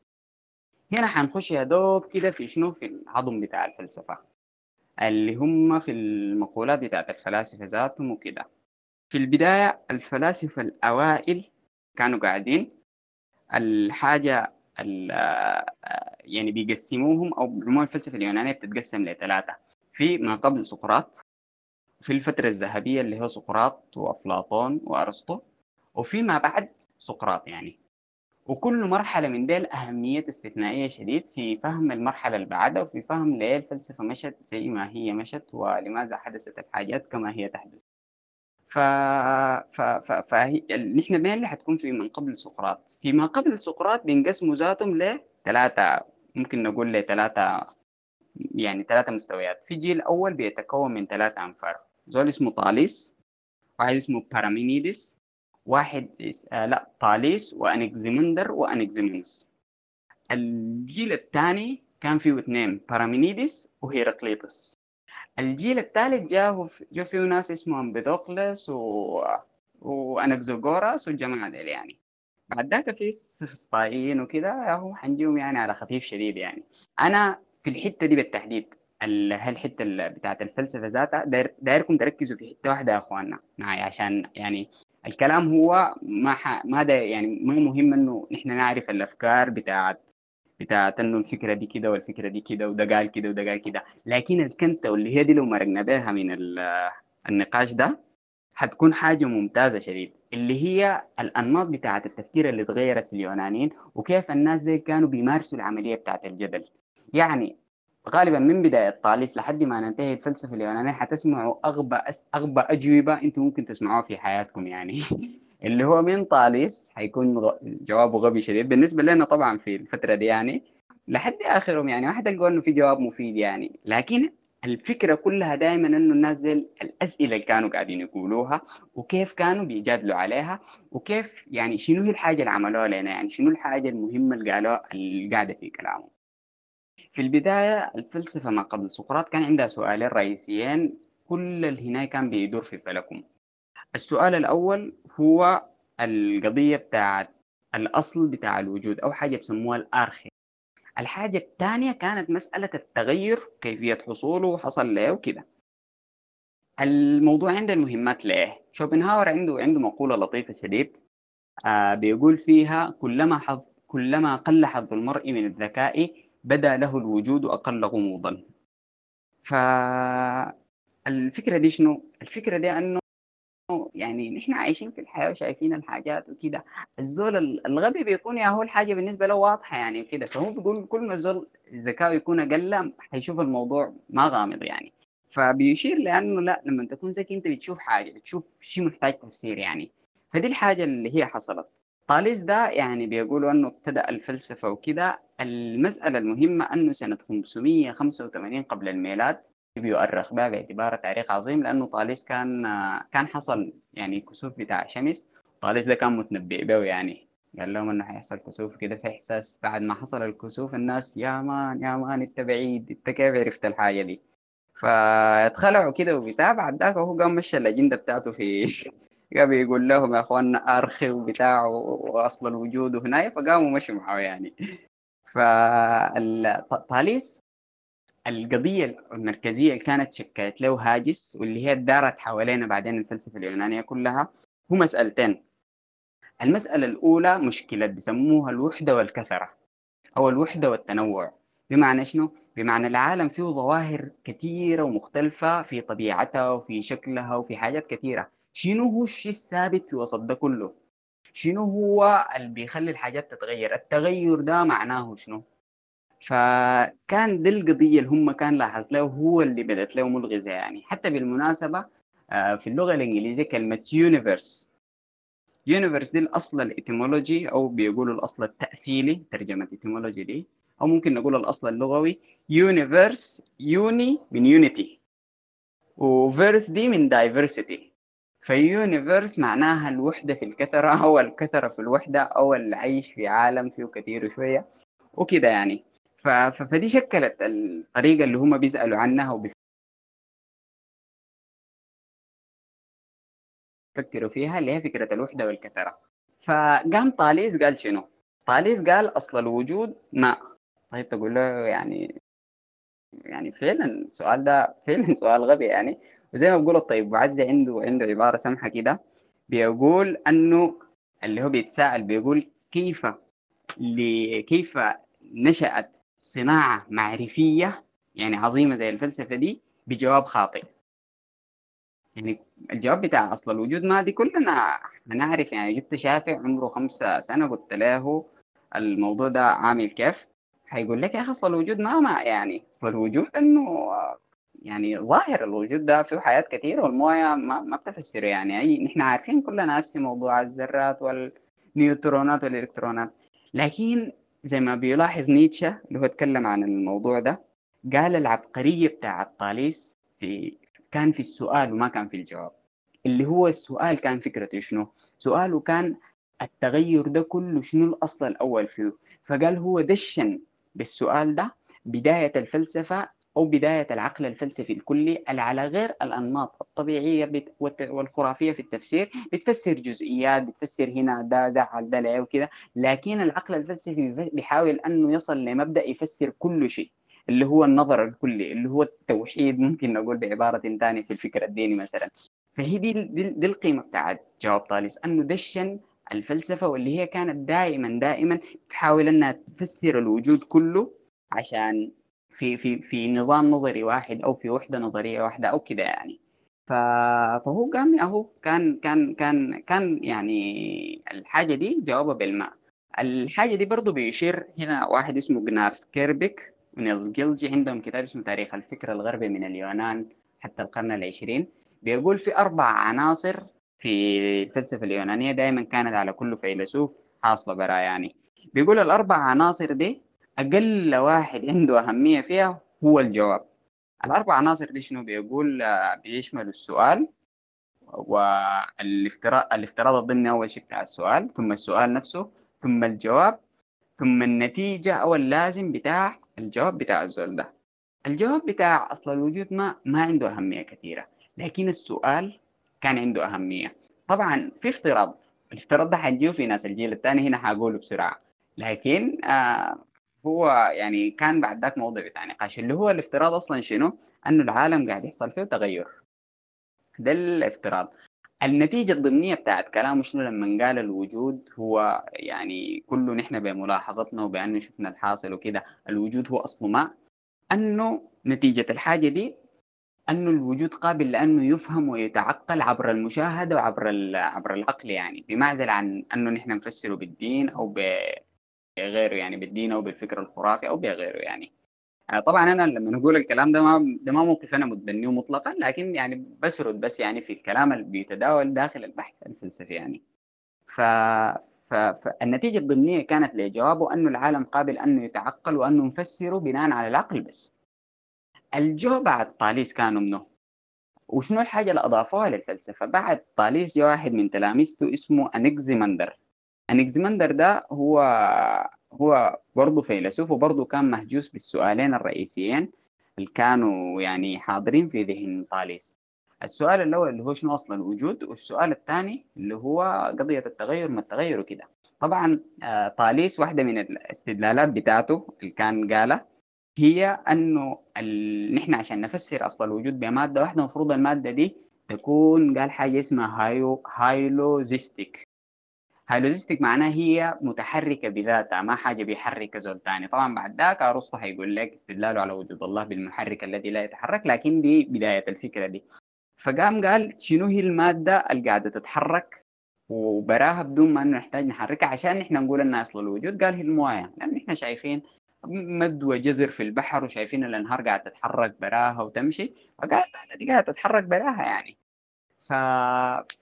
S1: هنا حنخش يا دوب كده في شنو؟ في العظم بتاع الفلسفة. اللي هم في المقولات بتاعت الفلاسفة ذاتهم وكده. في البداية الفلاسفة الأوائل كانوا قاعدين. الحاجة يعني بيقسموهم أو بالعموم الفلسفة اليونانية بتتقسم لثلاثة. في ما قبل سقراط في الفترة الذهبية اللي هو سقراط وأفلاطون وأرسطو وفي ما بعد سقراط يعني. وكل مرحلة من ديل أهمية استثنائية شديد في فهم المرحلة اللي بعدها وفي فهم ليه الفلسفة مشت زي ما هي مشت ولماذا حدثت الحاجات كما هي تحدث. ف... ف... ف... فهي... نحن بين اللي حتكون في من قبل سقراط. في ما قبل سقراط بينقسموا ذاتهم لثلاثة ممكن نقول لثلاثة يعني ثلاثة مستويات. في جيل أول بيتكون من ثلاثة أنفار. زول اسمه طاليس واحد اسمه بارامينيدس واحد. آه لا طاليس وانكزيمندر وانكزيمنس الجيل الثاني كان فيه اثنين بارامينيدس وهيراقليطس. الجيل الثالث جاء جو فيه ناس اسمهم امبيدوكلس و... وانكزوغوراس والجماعه ديل يعني بعد ذاك في سفسطائيين وكذا هو حنجيهم يعني على خفيف شديد يعني. أنا في الحتة دي بالتحديد هالحتة بتاعت الفلسفة ذاتها داير دايركم تركزوا في حتة واحدة يا إخواننا معي عشان يعني الكلام هو ما ح... ما ده يعني ما مهم إنه نحن نعرف الأفكار بتاعت بتاعت إنه الفكرة دي كده والفكرة دي كده وده قال كده وده قال كده. لكن الكنته واللي هي دي لو مرقنا بها من النقاش ده حتكون حاجة ممتازة شديد. اللي هي الأنماط بتاعت التفكير اللي اتغيرت في اليونانيين وكيف الناس دي كانوا بيمارسوا العملية بتاعت الجدل. يعني غالبا من بداية طاليس لحد ما ننتهي الفلسفة اليونانية حتسمعوا أغبى أس... أغبى أجوبة أنتم ممكن تسمعوها في حياتكم يعني. (laughs) اللي هو من طاليس حيكون غ... جوابه غبي شديد. بالنسبة لنا طبعا في الفترة دي يعني لحد آخرهم يعني ما حتلقوا إنه في جواب مفيد يعني. لكن الفكرة كلها دائما إنه الناس الأسئلة اللي كانوا قاعدين يقولوها وكيف كانوا بيجادلوا عليها وكيف يعني شنو هي الحاجة اللي عملوها لنا يعني شنو الحاجة المهمة اللي قالوها اللي قاعدة في كلامهم. في البداية الفلسفة ما قبل. سقراط كان عندها سؤالين رئيسيين كل الهناية كان بيدور في بالكم السؤال الأول هو القضية بتاعت الأصل بتاع الوجود أو حاجة بسموها الأرخي. الحاجة الثانية كانت مسألة التغير كيفية حصوله وحصل ليه وكده. الموضوع عندنا مهمات ليه؟ شوبنهاور عنده عنده مقولة لطيفة شديد آه بيقول فيها كلما حظ كلما قل حظ المرء من الذكاء بدا له الوجود أقل غموضا. فالفكرة دي شنو؟ الفكرة دي أنه يعني نحن عايشين في الحياة وشايفين الحاجات وكده. الزول الغبي بيكون يا هو الحاجة بالنسبة له واضحة يعني وكده. فهو بيقول كل ما الزول ذكاؤه يكون أقل حيشوف الموضوع ما غامض يعني. فبيشير لأنه لا لما تكون ذكي أنت بتشوف حاجة بتشوف شيء محتاج تفسير يعني. فدي الحاجة اللي هي حصلت. طاليس ده يعني بيقولوا أنه ابتدأ الفلسفة وكده المسألة المهمة انه سنة 585 قبل الميلاد بيؤرخ بها باعتباره تاريخ عظيم لأنه طاليس كان كان حصل يعني كسوف بتاع شمس. طاليس ده كان متنبئ به يعني. قال لهم إنه حيحصل كسوف كده في إحساس بعد ما حصل الكسوف الناس يا مان يا مان أنت بعيد أنت كيف عرفت الحاجة دي؟ فاتخلعوا كده وبتاع. بعد ذاك هو قام مشى الأجندة بتاعته في (laughs) قام بيقول لهم يا اخوانا أرخي وبتاع وأصل الوجود هنا. فقاموا مشوا معه يعني. فالطاليس القضية المركزية اللي كانت شكلت له هاجس واللي هي دارت حوالينا بعدين الفلسفة اليونانية كلها هو مسألتين. المسألة الأولى مشكلة بيسموها الوحدة والكثرة. أو الوحدة والتنوع. بمعنى شنو؟ بمعنى العالم فيه ظواهر كثيرة ومختلفة في طبيعتها وفي شكلها وفي حاجات كثيرة. شنو هو الشيء الثابت في وسط ده كله؟ شنو هو اللي بيخلي الحاجات تتغير؟ التغير ده معناه شنو؟ فكان دي القضية اللي هم كان لاحظ له هو اللي بدت له ملغزة يعني. حتى بالمناسبة في اللغة الإنجليزية كلمة universe universe دي الأصل ال etymology أو بيقولوا الأصل التأثيلي ترجمة etymology دي. أو ممكن نقول الأصل اللغوي universe uni من unity و verse دي من diversity ف universe معناها الوحدة في الكثرة (laughs) أو الكثرة في الوحدة أو العيش في عالم فيه كثير شوية وكده يعني. فدي شكلت الطريقة اللي هم بيسألوا عنها وبيفكروا فيها اللي هي فكرة الوحدة والكثرة. فقام طاليس قال شنو؟ طاليس قال أصل الوجود ماء طيب تقول له يعني يعني فعلا السؤال ده فعلا سؤال غبي يعني. وزي ما بقول الطيب وعزي عنده عنده عبارة سمحة كده. بيقول أنه اللي هو بيتساءل بيقول كيف كيف نشأت صناعة معرفية يعني عظيمة زي الفلسفة دي بجواب خاطئ. يعني الجواب بتاع أصل الوجود ما دي كلنا نعرف يعني جبت شافع عمره خمسة سنة قلت له الموضوع ده عامل كيف؟ هيقول لك يا أخي أصل الوجود ما ما يعني أصل الوجود إنه يعني ظاهر الوجود ده فيه حياة كثير والموية ما, ما بتفسره يعني. أي نحن عارفين كلنا هسه موضوع الذرات والنيوترونات والإلكترونات. لكن زي ما بيلاحظ نيتشه اللي هو اتكلم عن الموضوع ده قال العبقرية بتاع الطاليس في كان في السؤال وما كان في الجواب. اللي هو السؤال كان فكرته شنو؟ سؤاله كان التغير ده كله شنو الأصل الأول فيه؟ فقال هو دشن بالسؤال ده بداية الفلسفة أو بداية العقل الفلسفي الكلي على غير الأنماط الطبيعية والخرافية في التفسير. بتفسر جزئيات بتفسر هنا ده زعل ده لا وكذا. لكن العقل الفلسفي بيحاول أنه يصل لمبدأ يفسر كل شيء اللي هو النظر الكلي اللي هو التوحيد ممكن نقول بعبارة ثانية في الفكر الديني مثلا. فهي دي, دي, دي القيمة بتاعت جواب طالس أنه دشن الفلسفة واللي هي كانت دائما دائما تحاول أنها تفسر الوجود كله عشان في في في نظام نظري واحد أو في وحدة نظرية واحدة أو كده يعني. فهو قام اهو كان كان كان كان يعني الحاجة دي جوابها بالماء. الحاجة دي برضه بيشير هنا واحد اسمه جنار سكيربيك ونيلز جيلجي عندهم كتاب اسمه تاريخ الفكر الغربي من اليونان حتى القرن العشرين. بيقول في أربع عناصر في الفلسفة اليونانية دائما كانت على كل فيلسوف حاصلة برا يعني. بيقول الأربع عناصر دي أقل واحد عنده أهمية فيها هو الجواب. الأربع عناصر دي شنو؟ بيقول بيشمل السؤال والافتراض الافتراض الضمني أول شيء بتاع السؤال ثم السؤال نفسه ثم الجواب ثم النتيجة أو اللازم بتاع الجواب بتاع الزول ده. الجواب بتاع أصل الوجود ما ما عنده أهمية كثيرة لكن السؤال كان عنده أهمية. طبعا في افتراض الافتراض ده حنجيه في ناس الجيل الثاني هنا حقوله بسرعة. لكن آه هو يعني كان بعد ذاك موضوع بتاع نقاش اللي هو الافتراض أصلا شنو؟ أنه العالم قاعد يحصل فيه تغير. ده الافتراض. النتيجة الضمنية بتاعت كلامه شنو لما قال الوجود هو يعني كله نحن بملاحظتنا وبأنه شفنا الحاصل وكده الوجود هو أصله ما. أنه نتيجة الحاجة دي أنه الوجود قابل لأنه يفهم ويتعقل عبر المشاهدة وعبر عبر العقل يعني بمعزل عن أنه نحن نفسره بالدين أو بغيره يعني بالدين أو بالفكر الخرافي أو بغيره يعني. آه، طبعا أنا لما نقول الكلام ده ما ده ما موقف أنا متبنيه مطلقا لكن يعني بسرد بس يعني في الكلام اللي بيتداول داخل البحث الفلسفي يعني. ف فالنتيجة الضمنية كانت لجوابه أنه العالم قابل أنه يتعقل وأنه نفسره بناء على العقل بس. الجو بعد طاليس كانوا منه. وشنو الحاجة اللي أضافوها للفلسفة؟ بعد طاليس جاء واحد من تلاميذته اسمه أنكزيمندر انكزمندر ده هو هو برضه فيلسوف وبرضه كان مهجوس بالسؤالين الرئيسيين اللي كانوا يعني حاضرين في ذهن طاليس. السؤال الأول اللي هو شنو أصل الوجود والسؤال الثاني اللي هو قضية التغير ما التغير وكده. طبعا آه، طاليس واحدة من الاستدلالات بتاعته اللي كان قالها هي أنه. نحن عشان نفسر أصل الوجود بمادة واحدة المفروض المادة دي تكون قال حاجة اسمها hylo hylozoistic. hylozoistic معناها هي متحركة بذاتها ما حاجة بيحرك زول ثاني طبعا بعد ذاك أرسطو حيقول لك استدلاله على وجود الله بالمحرك الذي لا يتحرك لكن دي بداية الفكرة دي. فقام قال شنو هي المادة اللي قاعدة تتحرك وبراها بدون ما نحتاج نحركها؟ عشان نحن نقول انها اصل الوجود قال هي الموية. لأن إحنا شايفين مد وجزر في البحر وشايفين الأنهار قاعدة تتحرك براها وتمشي. فقال دي قاعدة تتحرك براها يعني. ف...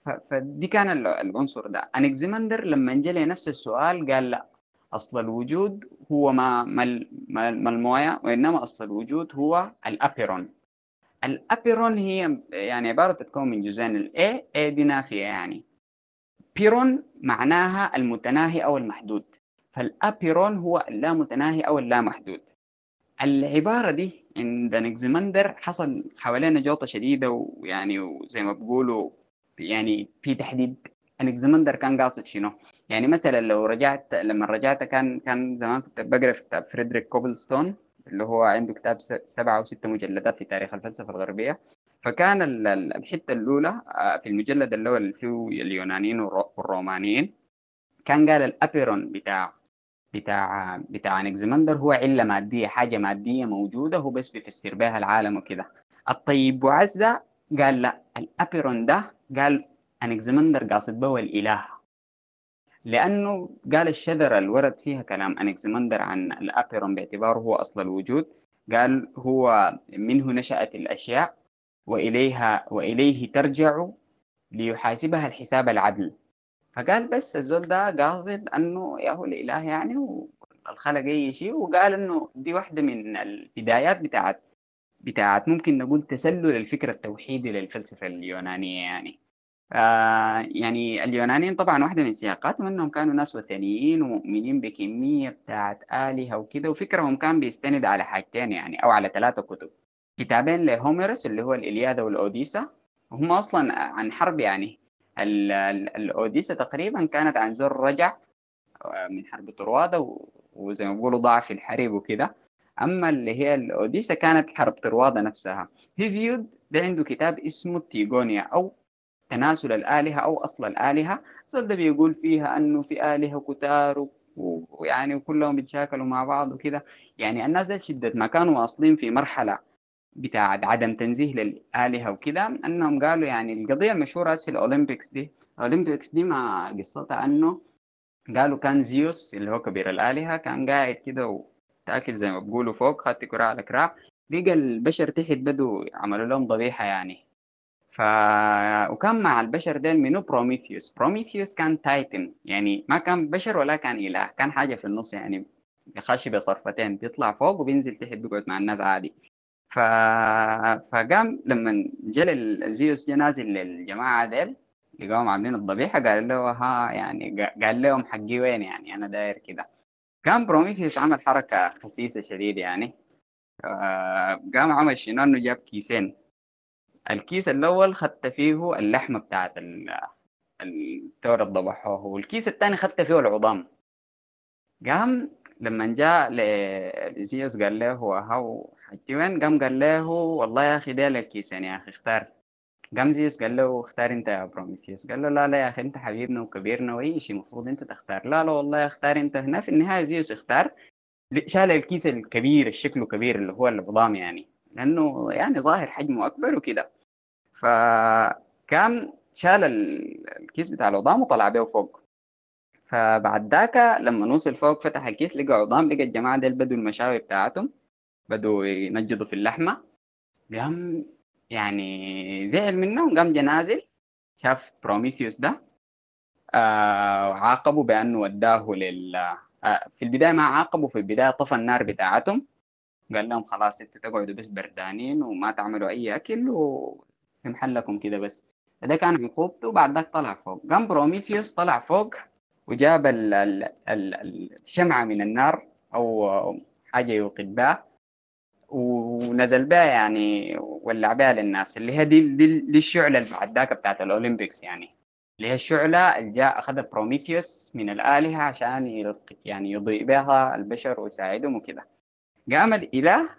S1: ف... فدي كان العنصر ده. انكزيمندر لما جاء نفس السؤال قال لا أصل الوجود هو ما ما, ما الموية وإنما أصل الوجود هو الأبيرون. الأبيرون هي يعني عبارة تتكون من جزئين ال a a دي نافيه يعني. بيرون معناها المتناهي أو المحدود. فالأبيرون هو اللامتناهي أو اللامحدود. العبارة دي عند انكزمندر حصل حوالينا جوطة شديدة ويعني وزي ما بقولوا يعني في تحديد انكزمندر كان قاصد شنو؟ يعني مثلا لو رجعت لما رجعت كان كان زمان كنت بقرأ في كتاب فريدريك كوبلستون اللي هو عنده كتاب سبعة أو ستة مجلدات في تاريخ الفلسفة الغربية فكان الحتة الأولى آه، في المجلد الأول اللي فيه اليونانيين والرومانيين كان قال الأبيرون بتاع بتاع بتاع انكزمندر هو علة مادية حاجة مادية موجودة هو بس بيفسر بها العالم وكده. الطيب بوعزة قال لا الأبيرون ده قال انكزمندر قاصد به الإله. لأنه قال الشذرة اللي ورد فيها كلام انكزمندر عن الأبيرون باعتباره هو أصل الوجود. قال هو منه نشأت الأشياء وإليها وإليه ترجع ليحاسبها الحساب العدل. فقال بس الزول ده قاصد أنه يا هو الإله يعني والخلق اي شيء وقال إنه دي واحدة من البدايات بتاعت بتاعت ممكن نقول تسلل الفكر التوحيدي للفلسفة اليونانية يعني. آه يعني اليونانيين طبعا واحدة من سياقاتهم إنهم كانوا ناس وثنيين ومؤمنين بكمية بتاعت آلهة وكده وفكرهم كان بيستند على حاجتين يعني أو على ثلاثة كتب. كتابين لهوميروس اللي هو الإلياذة والأوديسا وهم أصلا عن حرب يعني. الأوديسا تقريبا كانت عن زر رجع آه، من حرب طروادة وزي ما بيقولوا ضاع في الحرب وكده. أما اللي هي الأوديسا كانت حرب طروادة نفسها. هيزيود ده عنده كتاب اسمه تيغونيا أو تناسل الآلهة أو أصل الآلهة. ده بيقول فيها أنه في آلهة كتار ويعني وكلهم بيتشاكلوا مع بعض وكده. يعني الناس دي شدة ما كانوا واصلين في مرحلة بتاع عدم تنزيه للآلهة وكده أنهم قالوا يعني القضية المشهورة هسه ال Olympics دي ال Olympics دي مع قصتها أنه قالوا كان زيوس اللي هو كبير الآلهة كان قاعد كده ومتكل زي ما بيقولوا فوق خت كراع على كراع لقى البشر تحت بدوا عملوا لهم ضبيحة يعني. ف وكان مع البشر ديل منو؟ بروميثيوس بروميثيوس كان titan يعني ما كان بشر ولا كان إله كان حاجة في النص يعني بيخش بصرفتين بيطلع فوق وبينزل تحت بيقعد مع الناس عادي. ف... فقام لما جل زيوس جا نازل للجماعة ديل لقاهم عاملين الضبيحة قال له ها يعني قال لهم حقي وين يعني؟ أنا داير كده. كان بروميثيوس عمل حركة خسيسة شديد يعني. قام عمل شنو؟ إنه جاب كيسين. الكيس الأول خت فيه اللحمة بتاعت التور اللي ضبحوه والكيس الثاني خت فيه العظام. قام لما جاء لزيوس قال له هو ها وحقي وين؟ قام قال له والله يا أخي ديل الكيسين يا أخي اختار. قام زيوس قال له اختار أنت يا بروميثيوس. قال له لا لا يا أخي أنت حبيبنا وكبيرنا وأي شيء المفروض أنت تختار. لا لا والله اختار أنت. هنا في النهاية زيوس اختار. شال الكيس الكبير الشكله كبير اللي هو العظام يعني لأنه يعني ظاهر حجمه أكبر وكده. فكان شال الكيس بتاع العظام وطلع بيه فوق. فبعد ذاك لما وصل فوق فتح الكيس لقى عظام لقى الجماعة ديل بدوا المشاوي بتاعتهم بدوا ينجدوا في اللحمة. قام يعني زعل منه قام جا نازل شاف بروميثيوس ده آه وعاقبه بأنه وداه لل آه في البداية ما عاقبه في البداية طفى النار بتاعتهم. قال لهم خلاص أنتوا تقعدوا بس بردانين وما تعملوا أي أكل وفي محلكم كده بس. ده كان عقوبته وبعد ذاك طلع فوق. قام بروميثيوس طلع فوق وجاب ال ال ال الشمعة من النار أو حاجة يوقد بها ونزل بها يعني ولع بها للناس اللي هي دي, دي, دي الشعلة اللي بعد ذاك بتاعت ال Olympics يعني اللي هي الشعلة اللي جاء أخذها بروميثيوس من الآلهة عشان يعني يضيء بها البشر ويساعدهم وكده. قام الإله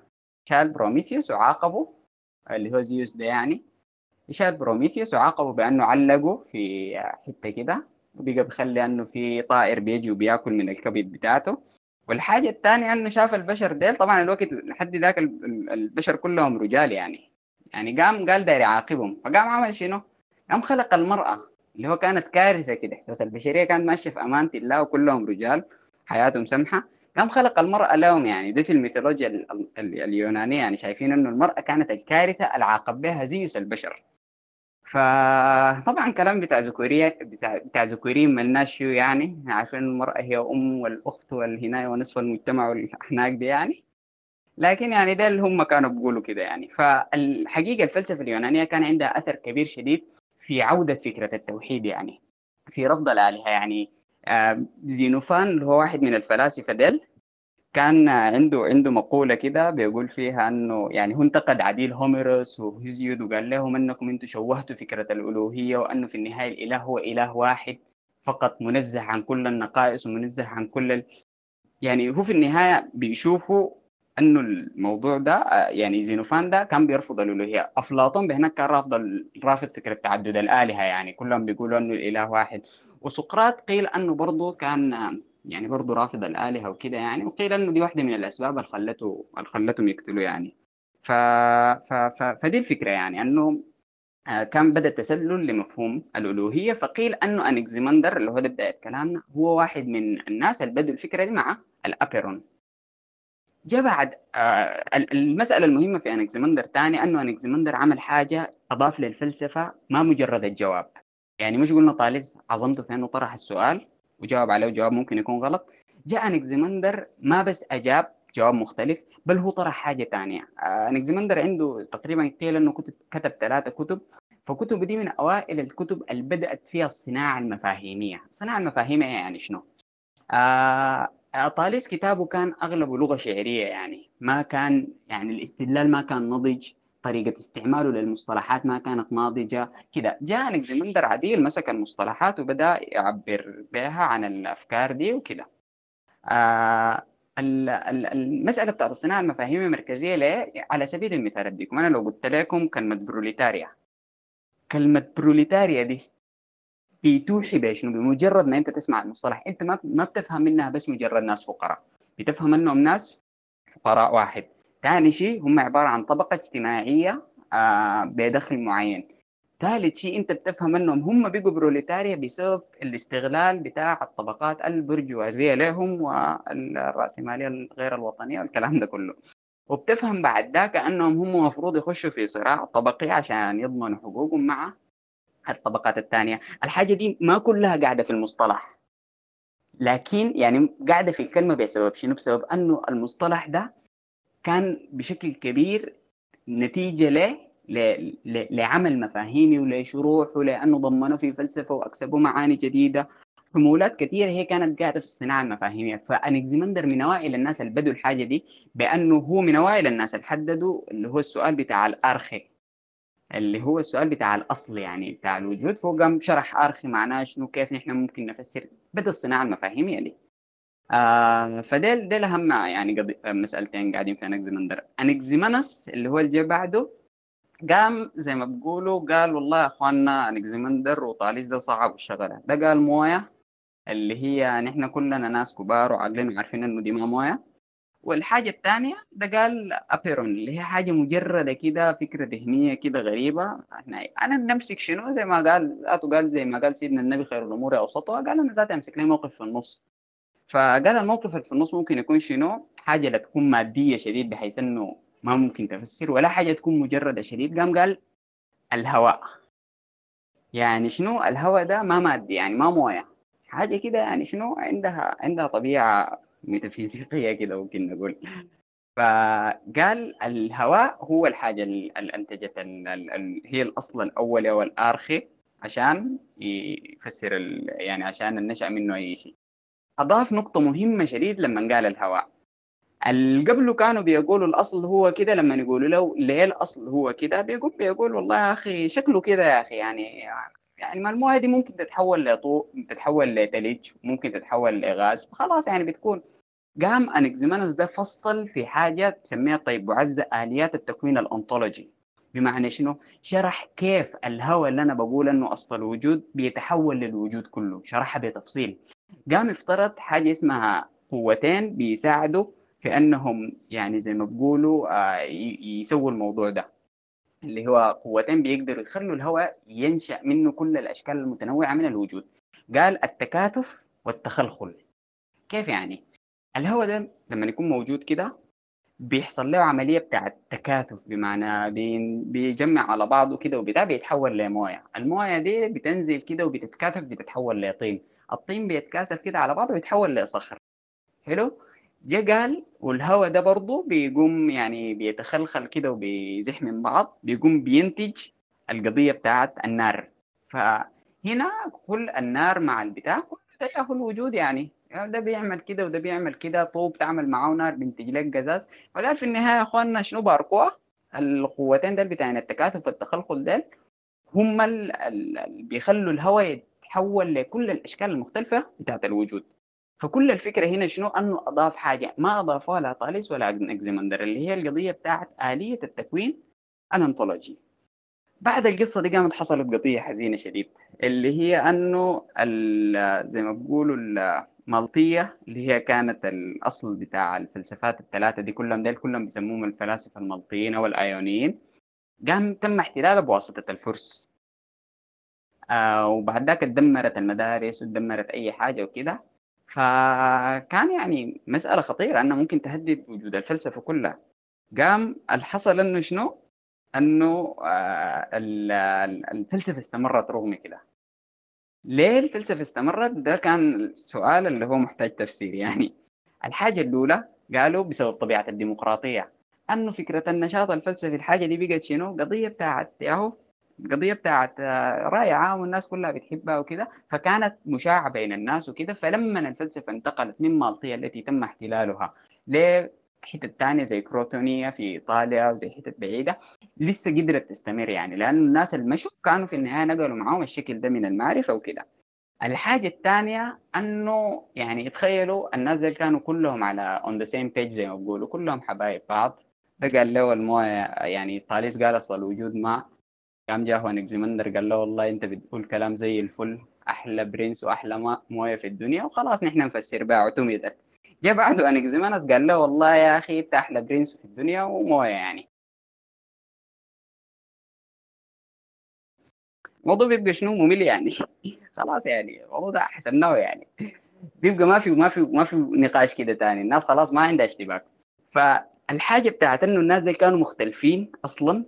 S1: شال بروميثيوس وعاقبه اللي هو زيوس ده يعني شال بروميثيوس وعاقبه بأنه علقه في حتة كده. وبقى بخلي أنه في طائر بيجي وبيأكل من الكبد بتاعته. والحاجة الثانية أنه شاف البشر ديل طبعا الوقت لحد ذاك البشر كلهم رجال يعني. يعني قام قال داير يعاقبهم. فقام عمل شنو؟ قام خلق المرأة اللي هو كانت كارثة كده. إحساس البشرية كانت ماشية في أمانة الله وكلهم رجال حياتهم سمحة. قام خلق المرأة لهم يعني. ده في الميثولوجيا اليونانية يعني. شايفين إنه المرأة كانت الكارثة العاقب بها زيوس البشر. فطبعا كلام بتاع ذكورية بتاع ذكوريين ملناش فيه يعني. عارفين المرأة هي أم والأخت والهناية ونصف المجتمع والأحناق دي يعني. لكن يعني ده اللي هم كانوا بيقولوا كده يعني. فالحقيقة الفلسفة اليونانية كان عندها أثر كبير شديد في عودة فكرة التوحيد يعني. في رفض الآلهة يعني زينوفان اللي هو واحد من الفلاسفة ديل كان عنده عنده مقولة كده بيقول فيها أنه يعني هو انتقد عديل هوميروس وهيزيود وقال لهم أنكم أنتم شوهتوا فكرة الألوهية وأنه في النهاية الإله هو إله واحد فقط منزه عن كل النقائص ومنزه عن كل ال... يعني هو في النهاية بيشوفوا أنه الموضوع ده يعني زينوفان ده كان بيرفض الألوهية. أفلاطون بهناك كان رافض رافض فكرة تعدد الآلهة يعني. كلهم بيقولوا أنه الإله واحد. وسقراط قيل أنه برضه كان يعني برضه رافض الآلهة وكده يعني وقيل إنه دي واحدة من الأسباب اللي خلته اللي خلتهم يقتلوا يعني. ف... ف... ف... فدي الفكرة يعني أنه كان بدأ تسلل لمفهوم الألوهية فقيل أنه أنكزيمندر اللي هو ده بداية كلامنا هو واحد من الناس اللي بدوا الفكرة دي مع الأبيرون. جاء بعد المسألة المهمة في أنكزيمندر تاني أنه أنكزيمندر عمل حاجة أضاف للفلسفة ما مجرد الجواب. يعني مش قلنا طالز عظمته في أنه طرح السؤال وجاوب عليه جواب ممكن يكون غلط. جاء انكزيمندر ما بس أجاب جواب مختلف بل هو طرح حاجة ثانية انكزيمندر عنده تقريبا قيل إنه كتب كتب ثلاثة كتب. فكتب دي من أوائل الكتب اللي بدأت فيها الصناعه المفاهيمية. الصناعه المفاهيمية يعني شنو؟ آه طاليس كتابه كان أغلبه لغة شعرية يعني. ما كان يعني الاستدلال ما كان نضج. طريقة استعماله للمصطلحات ما كانت ناضجة كده جاء انكزيمندر عديل مسك المصطلحات وبدأ يعبر بها عن الأفكار دي وكده آه المسألة بتاعت الصناعة المفاهيم المركزية ليه؟ على سبيل المثال أديكم أنا لو قلت لكم كلمة بروليتاريا. كلمة بروليتاريا دي بتوحي بشنو بمجرد ما أنت تسمع المصطلح أنت ما ما بتفهم منها بس مجرد ناس فقراء. بتفهم أنهم ناس فقراء واحد. ثاني شيء هم عبارة عن طبقة اجتماعية آه بدخل معين. ثالث شيء أنت بتفهم إنهم هم بيجوا بروليتاريا بسبب الاستغلال بتاع الطبقات البرجوازية لهم والرأسمالية غير الوطنية والكلام ده كله. وبتفهم بعد ذاك انهم هم المفروض يخشوا في صراع طبقي عشان يضمنوا حقوقهم مع الطبقات الثانية. الحاجة دي ما كلها قاعدة في المصطلح. لكن يعني قاعدة في الكلمة بسبب شنو؟ بسبب أنه المصطلح ده كان بشكل كبير نتيجة له لعمل مفاهيمي ولشروح ولأنه ضمنوا في فلسفة وأكسبوا معاني جديدة. حمولات كثيرة هي كانت قاعدة في الصناعة المفاهيمية. فانكزيمندر من أوائل الناس اللي بدوا الحاجة دي بأنه هو من أوائل الناس اللي حددوا اللي هو السؤال بتاع الأرخي. اللي هو السؤال بتاع الأصل يعني بتاع الوجود. فهو قام شرح أرخي معناه شنو كيف نحن ممكن نفسر بدا الصناعة المفاهيمية دي. آه فديل ديل اهم يعني مسألتين قاعدين في انكزيمندر انكزيمنس اللي هو اللي بعده قام زي ما بيقولوا قال والله يا أخواننا انكزيمندر وطاليس ده صعب الشغلة. ده قال موية اللي هي نحن كلنا ناس كبار وعاقلين وعارفين إنه دي ما موية. والحاجة الثانية ده قال أبيرون اللي هي حاجة مجردة كده فكرة ذهنية كده غريبة. إحنا أنا نمسك شنو؟ زي ما قال ذاته قال زي ما قال سيدنا النبي خير الأمور أوسطها. قال أنا ذاتي أمسك لي موقف في النص. فقال الموقف اللي في النص ممكن يكون شنو؟ حاجة لا تكون مادية شديد بحيث إنه ما ممكن تفسر ولا حاجة تكون مجردة شديد. قام قال الهواء. يعني شنو؟ الهواء ده ما مادي يعني ما موية. حاجة كده يعني شنو؟ عندها عندها طبيعة ميتافيزيقية كده ممكن نقول. فقال الهواء هو الحاجة اللي أنتجت هي الأصل الأول أو الآرخي عشان يفسر يعني عشان النشأ منه أي شيء. أضاف نقطة مهمة شديد لما قال الهواء اللي قبله كانوا بيقولوا الأصل هو كده لما يقولوا له ليه الأصل هو كده بيقول بيقول والله يا أخي شكله كده يا أخي يعني يعني المويه دي ممكن تتحول لطوب تتحول لثلج ممكن تتحول لغاز خلاص يعني بتكون قام انكزيمانوس ده فصل في حاجة تسميها طيب معزة آليات التكوين الأنطولوجي بمعنى شنو؟ شرح كيف الهواء اللي أنا بقول إنه أصل الوجود بيتحول للوجود كله، شرحها بتفصيل. قام افترض حاجة اسمها قوتين بيساعدوا في انهم يعني زي ما بيقولوا آه، يسووا الموضوع ده. اللي هو قوتين بيقدروا يخلوا الهواء ينشأ منه كل الأشكال المتنوعة من الوجود. قال التكاثف والتخلخل. كيف يعني؟ الهواء ده لما يكون موجود كده بيحصل له عملية بتاعة تكاثف بمعنى بيجمع على بعضه كده وبتاع بيتحول لموية. الموية دي بتنزل كده وبتتكاثف بتتحول لطين. الطين بيتكاثف كده على بعضه ويتحول لصخر. حلو؟ جا قال والهواء ده برضه بيقوم يعني بيتخلخل كده وبيزح من بعض بيقوم بينتج القضية بتاعت النار. فهنا كل النار مع البتاع كل ده الوجود يعني. ده بيعمل كده وده بيعمل كده طوب تعمل معاه نار بينتج لك قزاز. فقال في النهاية يا إخواننا شنو باركوها القوتين دول بتاعين التكاثف والتخلخل دول هم اللي بيخلوا الهواء يتحول لكل الأشكال المختلفة بتاعت الوجود. فكل الفكرة هنا شنو؟ أنه أضاف حاجة. ما أضافوها لا طالس ولا انكزيمندر اللي هي القضية بتاعت آلية التكوين الانطولوجي بعد القصة دي قامت حصلت قضية حزينة شديد اللي هي أنه زي ما بيقولوا المالطية اللي هي كانت الأصل بتاع الفلسفات الثلاثة دي كلهم ديل كلهم بيسموهم الفلاسفة المالطيين أو الآيونيين. قام تم احتلالها بواسطة الفرس. آه وبعد ذاك اتدمرت المدارس وتدمرت أي حاجة وكده فكان يعني مسألة خطيرة أنها ممكن تهدد وجود الفلسفة كلها قام الحصل أنه شنو؟ أنه آه، الفلسفة استمرت رغم كده ليه الفلسفة استمرت؟ ده كان السؤال اللي هو محتاج تفسير يعني الحاجة الأولى قالوا بسبب طبيعة الديمقراطية أنه فكرة النشاط الفلسفي الحاجة دي بقت شنو؟ قضية بتاعت ياهو القضية بتاعت آه، راي عام والناس كلها بتحبها وكده فكانت مشاعة بين الناس وكده فلما الفلسفة انتقلت من مالطية التي تم احتلالها لحتت تانية زي كروتونية في إيطاليا وزي حتت بعيدة لسه قدرت تستمر يعني لأن الناس المشوا كانوا في النهاية نقلوا معاهم الشكل ده من المعرفة وكده. الحاجة الثانية أنه يعني تخيلوا الناس دي كانوا كلهم على on the same page زي ما بيقولوا كلهم حبايب بعض. ده قال له الموية يعني طاليس قال أصل الوجود ما قام جاه انكزيمندر قال له والله أنت بتقول كلام زي الفل أحلى برنس وأحلى ما- موية في الدنيا وخلاص نحن نفسر بها اعتمدت. جاء بعده انكزيمانس قال له والله يا أخي أنت أحلى برنس في الدنيا وموية يعني. الموضوع بيبقى شنو؟ ممل يعني. خلاص يعني الموضوع ده حسبناه يعني. بيبقى ما في ما في ما في نقاش كده تاني. الناس خلاص ما عندها اشتباك. فالحاجة بتاعت إنه الناس دي كانوا مختلفين أصلا.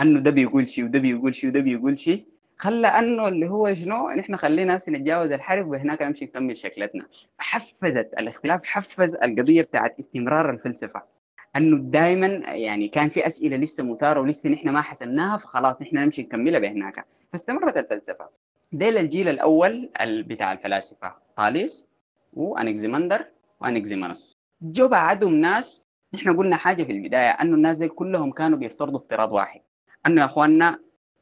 S1: أنه ده بيقول شيء وده بيقول شيء وده بيقول شيء خلى أنه اللي هو شنو؟ نحن خلينا هسه نتجاوز الحرب وهناك نمشي نكمل شكلتنا. حفزت الاختلاف حفز القضية بتاعت استمرار الفلسفة. أنه دائما يعني كان في أسئلة لسه مثارة ولسه نحن ما حسمناها فخلاص نحن نمشي نكملها بهناك. فاستمرت الفلسفة. ديل الجيل الأول ال- بتاع الفلاسفة طاليس وانكزيمندر وأنكزيمنس. جو بعدهم ناس نحن قلنا حاجة في البداية أنه الناس دي كلهم كانوا بيفترضوا افتراض واحد. انه يا إخواننا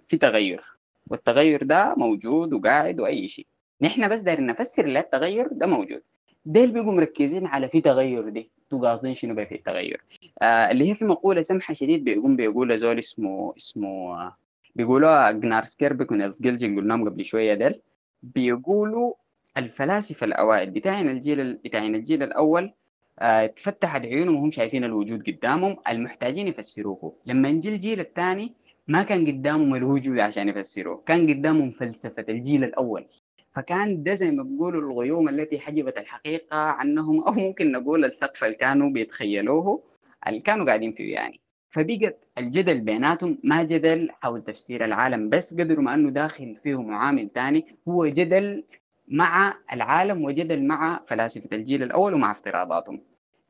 S1: في تغير والتغير ده موجود وقاعد وأي شيء. نحن بس دايرين نفسر له التغير ده موجود. ديل بيقوا مركزين على في تغير دي أنتوا قاصدين شنو بقى في التغير. آه اللي هي في مقولة سمحة شديد بيقوم بيقول زول اسمه اسمه بيقولوها جنار سكيربك ونيلز جيلجن قلناهم قبل شوية ديل. بيقولوا الفلاسفة الأوائل بتاعنا الجيل بتاعنا الجيل الأول آه، اتفتحت عيونهم وهم شايفين الوجود قدامهم المحتاجين يفسروه. لما نجي الجيل الثاني ما كان قدامهم الوجود عشان يفسروه. كان قدامهم فلسفة الجيل الأول. فكان ده زي ما بيقولوا الغيوم التي حجبت الحقيقة عنهم أو ممكن نقول السقف اللي كانوا بيتخيلوه اللي كانوا قاعدين فيه يعني. فبقت الجدل بيناتهم ما جدل حول تفسير العالم بس قدر ما أنه داخل فيه معامل ثاني هو جدل مع العالم وجدل مع فلاسفة الجيل الأول ومع افتراضاتهم.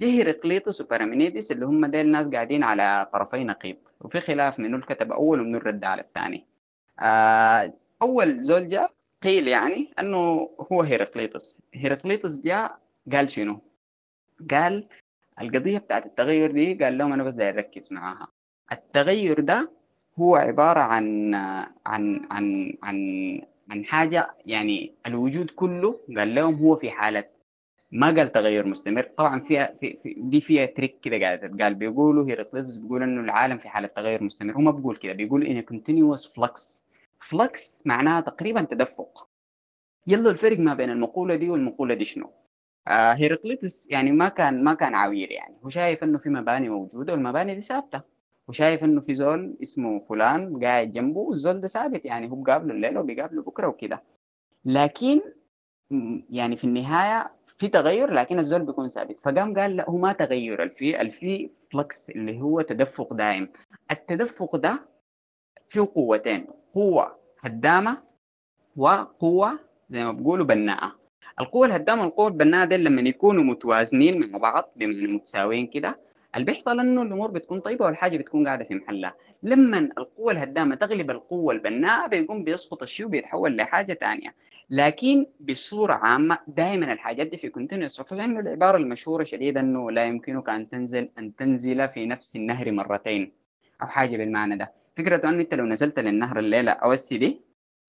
S1: جه هيراقليطس وبارامينيدس اللي هم ديل ناس قاعدين على طرفي نقيض. وفي خلاف منو اللي كتب أول ومنو الرد على الثاني. آه أول زول جاء قيل يعني أنه هو هيراقليطس هيراقليطس جاء قال شنو؟ قال القضية بتاعت التغير دي قال لهم أنا بس داير أركز معاها. التغير ده هو عبارة عن عن عن عن عن حاجة يعني الوجود كله قال لهم هو في حالة ما قال تغير مستمر. طبعا فيها في, في دي فيها تريك كده قاعدة تتقال بيقولوا هيراقليطس بيقول إنه العالم في حالة تغير مستمر. هو ما بيقول كده بيقول a continuous flux. flux معناها تقريبا تدفق. يلا الفرق ما بين المقولة دي والمقولة دي شنو؟ آه هيراقليطس يعني ما كان ما كان عوير يعني. هو شايف إنه في مباني موجودة والمباني دي ثابتة. وشايف إنه في زول اسمه فلان قاعد جنبه والزول ده ثابت يعني. هو بقابله الليلة وبيقابله بكرة وكده. لكن يعني في النهاية في تغير لكن الزول بيكون ثابت. فقام قال لا هو ما تغير. الفي الفي flux اللي هو تدفق دائم. التدفق ده فيه قوتين. قوة هدامة وقوة زي ما بيقولوا بناءة. القوة الهدامة والقوة البناءة دي لما يكونوا متوازنين مع بعض بمعنى متساويين كده اللي بيحصل إنه الأمور بتكون طيبة والحاجة بتكون قاعدة في محلها. لما القوة الهدامة تغلب القوة البناءة بيقوم بيسقط الشيء وبيتحول لحاجة ثانية لكن بصورة عامة دائما الحاجات دي في كونتينوس لأنه العبارة المشهورة شديدا إنه لا يمكنك أن تنزل أن تنزل في نفس النهر مرتين أو حاجة بالمعنى ده. فكرة أنه أنت لو نزلت للنهر الليلة أو دي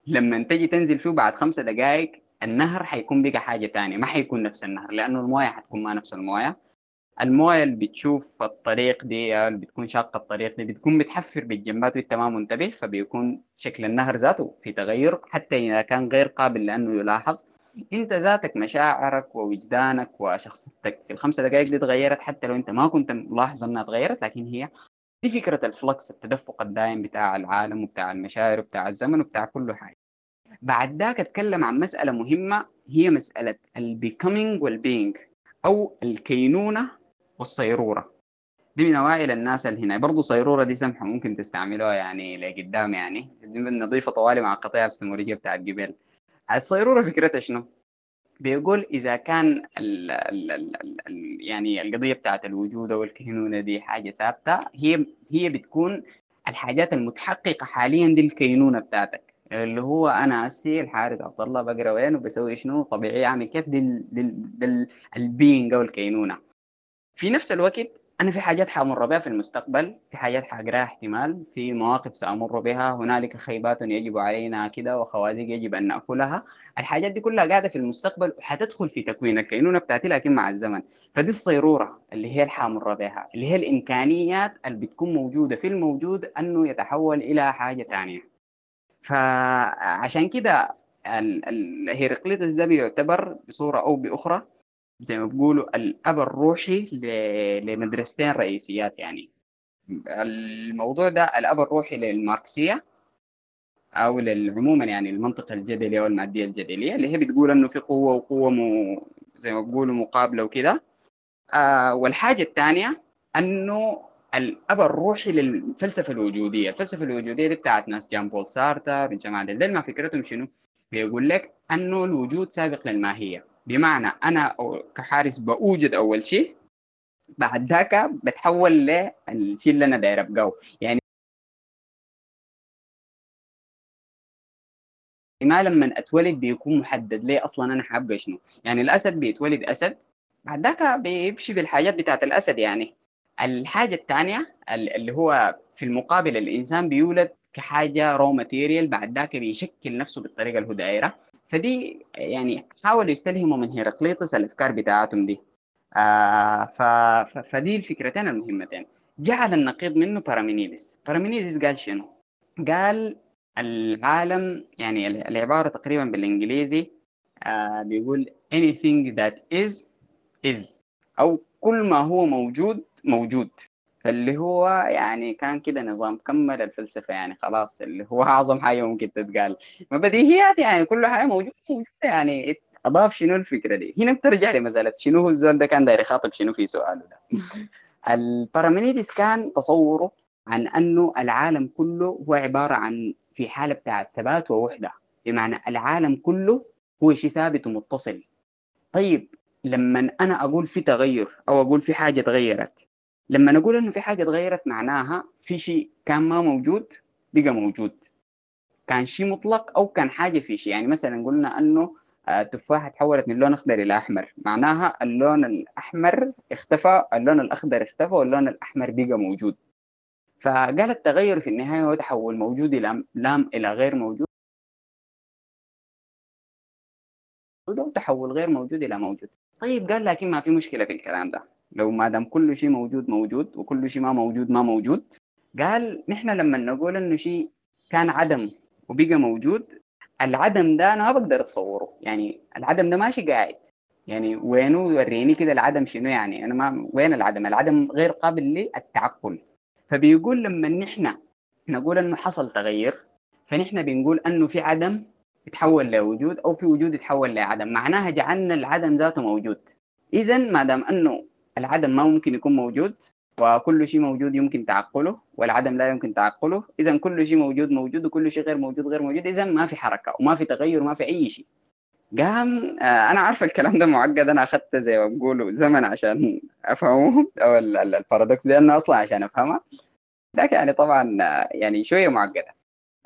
S1: لما تجي تنزل فيه بعد خمسة دقائق النهر حيكون بقى حاجة ثانية ما حيكون نفس النهر لأنه الموية حتكون ما نفس الموية. المويه اللي بتشوف الطريق دي اللي بتكون شاقة الطريق دي بتكون بتحفر بالجنبات وانت ما منتبه فبيكون شكل النهر ذاته في تغير حتى إذا كان غير قابل لأنه يلاحظ. أنت ذاتك مشاعرك ووجدانك وشخصيتك في الخمسة دقائق دي تغيرت حتى لو أنت ما كنت ملاحظ إنها تغيرت لكن هي دي فكرة ال flux التدفق الدائم بتاع العالم وبتاع المشاعر وبتاع الزمن وبتاع كل حاجة. بعد ذاك أتكلم عن مسألة مهمة هي مسألة ال becoming وال being أو الكينونة والصيرورة. دي من أوائل الناس اللي هنا. برضو صيرورة دي سمحة ممكن تستعملوها يعني لقدام يعني. نضيفها طوالي مع القطيع السمورية بتاع الجبال. الصيرورة فكرتها شنو؟ بيقول إذا كان ال ال ال ال ال يعني القضية بتاعت الوجود أو الكينونة دي حاجة ثابتة هي هي بتكون الحاجات المتحققة حاليا دي الكينونة بتاعتك. اللي هو أنا اسي الحارث عبد الله بقرا وين وبسوي شنو؟ طبيعي أعمل كيف دي, دي, دي ال being أو الكينونة. في نفس الوقت أنا في حاجات حأمر بها في المستقبل في حاجات حأقرأها احتمال في مواقف سأمر بها هنالك خيبات يجب علينا كده وخوازيق يجب أن نأكلها. الحاجات دي كلها قاعدة في المستقبل وحتدخل في تكوين الكينونه بتاعتي لكن مع الزمن. فدي الصيرورة اللي هي الحأمر بها اللي هي الإمكانيات اللي بتكون موجودة في الموجود أنه يتحول إلى حاجة ثانية فعشان كده هيرقليطس ده بيعتبر بصورة أو بأخرى زي ما بيقولوا الأب الروحي لمدرستين رئيسيات يعني. الموضوع ده الأب الروحي للماركسية أو عموما يعني المنطقة الجدلية أو المادية الجدلية اللي هي بتقول إنه في قوة وقوة مو زي ما بيقولوا مقابلة وكده. آه والحاجة الثانية إنه الأب الروحي للفلسفة الوجودية، الفلسفة الوجودية دي بتاعت ناس جان بول سارتر الجماعه دي ما فكرتهم شنو؟ بيقول لك إنه الوجود سابق للماهية، بمعنى أنا كحارس بوجد أول شيء بعد ذاك بتحول للشيء اللي أنا داير أبقاه. يعني ما لما أتولد بيكون محدد ليه أصلا أنا حابه شنو. يعني الأسد بيتولد أسد بعد ذاك بيمشي في الحاجات بتاعت الأسد يعني. الحاجة الثانية اللي هو في المقابل الإنسان بيولد كحاجة raw material بعد ذاك بيشكل نفسه بالطريقة اللي هو فدي يعني حاولوا يستلهموا من هيراقليطس الأفكار بتاعتهم دي. آه ف... فدي الفكرتين المهمتين. جا على النقيض منه بارامينيدس. بارامينيدس قال شنو؟ قال العالم يعني العبارة تقريبا بالإنجليزي آه بيقول anything that is is. أو كل ما هو موجود موجود. فاللي هو يعني كان كده نظام كمل الفلسفة يعني خلاص اللي هو أعظم حاجة ممكن تتقال. ما بديهيات يعني كل حاجة موجودة موجودة يعني. أضاف شنو الفكرة دي؟ هنا بترجع لمسألة شنو هو الزول ده كان داير يخاطب شنو في سؤاله ده. البارامينيدس كان تصوره عن أنه العالم كله هو عبارة عن في حالة بتاعت ثبات ووحدة. بمعنى العالم كله هو شيء ثابت ومتصل. طيب لما أنا أقول في تغير أو أقول في حاجة تغيرت لما نقول إنه في حاجة تغيرت معناها في شيء كان ما موجود بقى موجود. كان شيء مطلق أو كان حاجة في شيء. يعني مثلا قلنا إنه التفاحه تحولت من لون اخضر إلى أحمر. معناها اللون الأحمر اختفى اللون الأخضر اختفى واللون الأحمر بقى موجود. فقال التغير في النهاية هو تحول موجود إلى لام إلى غير موجود. وتحول غير موجود إلى موجود. طيب قال لكن ما في مشكلة في الكلام ده. لو ما دام كل شيء موجود موجود وكل شيء ما موجود ما موجود قال نحن لما نقول إنه شيء كان عدم وبقى موجود العدم ده أنا ما بقدر أتصوره. يعني العدم ده ماشي قاعد. يعني وينه وريني كده العدم شنو يعني؟ أنا ما وين العدم؟ العدم غير قابل للتعقل. فبيقول لما نحن نقول إنه حصل تغير فنحن بنقول إنه في عدم يتحول لوجود أو في وجود يتحول لعدم. معناها جعلنا العدم ذاته موجود. اذا ما دام إنه العدم ما ممكن يكون موجود وكل شيء موجود يمكن تعقله والعدم لا يمكن تعقله. اذا كل شيء موجود موجود وكل شيء غير موجود غير موجود. اذا ما في حركة وما في تغير وما في أي شيء. قام آه أنا عارف الكلام ده معقد أنا اخذت زي ما بقولوا زمن عشان أفهمه. (laughs) أو البارادوكس دي أنا أصلا عشان أفهمها. لكن يعني طبعا يعني شوية معقدة.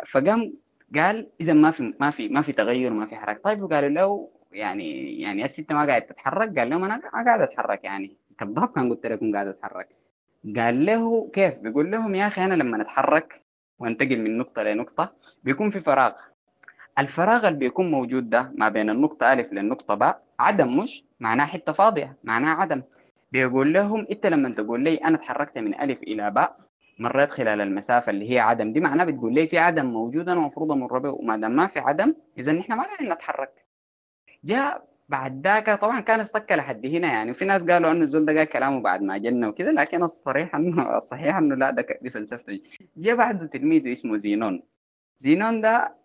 S1: فقام قال اذا ما في ما في ما في تغير ما في حركة. طيب وقالوا له يعني يعني الست ما قاعد تتحرك؟ قال لهم أنا قاعد أتحرك يعني. كذاب كان قلت لكم قاعد أتحرك. قال له كيف؟ بيقول لهم يا أخي أنا لما اتحرك وانتقل من نقطة لنقطة بيكون في فراغ. الفراغ اللي بيكون موجود ده ما بين النقطة ألف للنقطة باء عدم مش معناه حتة فاضية معناه عدم. بيقول لهم أنت لما تقول لي أنا تحركت من ألف إلى باء مريت خلال المسافة اللي هي عدم دي معناه بتقول لي في عدم موجود أنا المفروض أمر به وما دام ما في عدم إذا نحن ما قاعدين نتحرك. جاء بعد ذاك طبعا كان استكى لحد هنا يعني. وفي ناس قالوا إنه الزول ده قال كلامه بعد ما جلنا وكذا لكن الصريح إنه (laughs) الصحيح إنه لا ده دي فلسفته. جاء بعده تلميذه اسمه زينون. زينون ده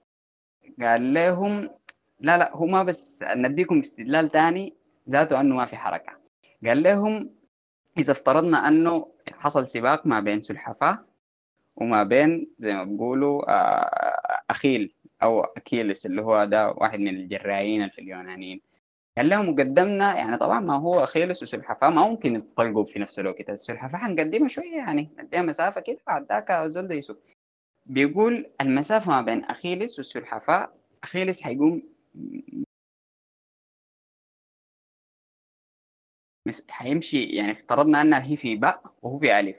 S1: قال لهم لا لا هو ما بس نديكم استدلال ثاني ذاته إنه ما في حركة. قال لهم إذا افترضنا إنه حصل سباق ما بين سلحفاة وما بين زي ما بيقولوا أخيل أو أكيلس اللي هو ده واحد من الجرايين في اليونانيين قال لهم قدمنا يعني طبعا ما هو اخيلس وسلحفاة ما ممكن يتطلقوا في نفس الوقت. السلحفاة حنقدمها شوية يعني نديها مسافة كده بعد ذاك الزول ده يسوق. بيقول المسافة ما بين أخيلس والسلحفاة أخيلس حيقوم مس- حيمشي يعني افترضنا أنها هي في باء وهو في ألف.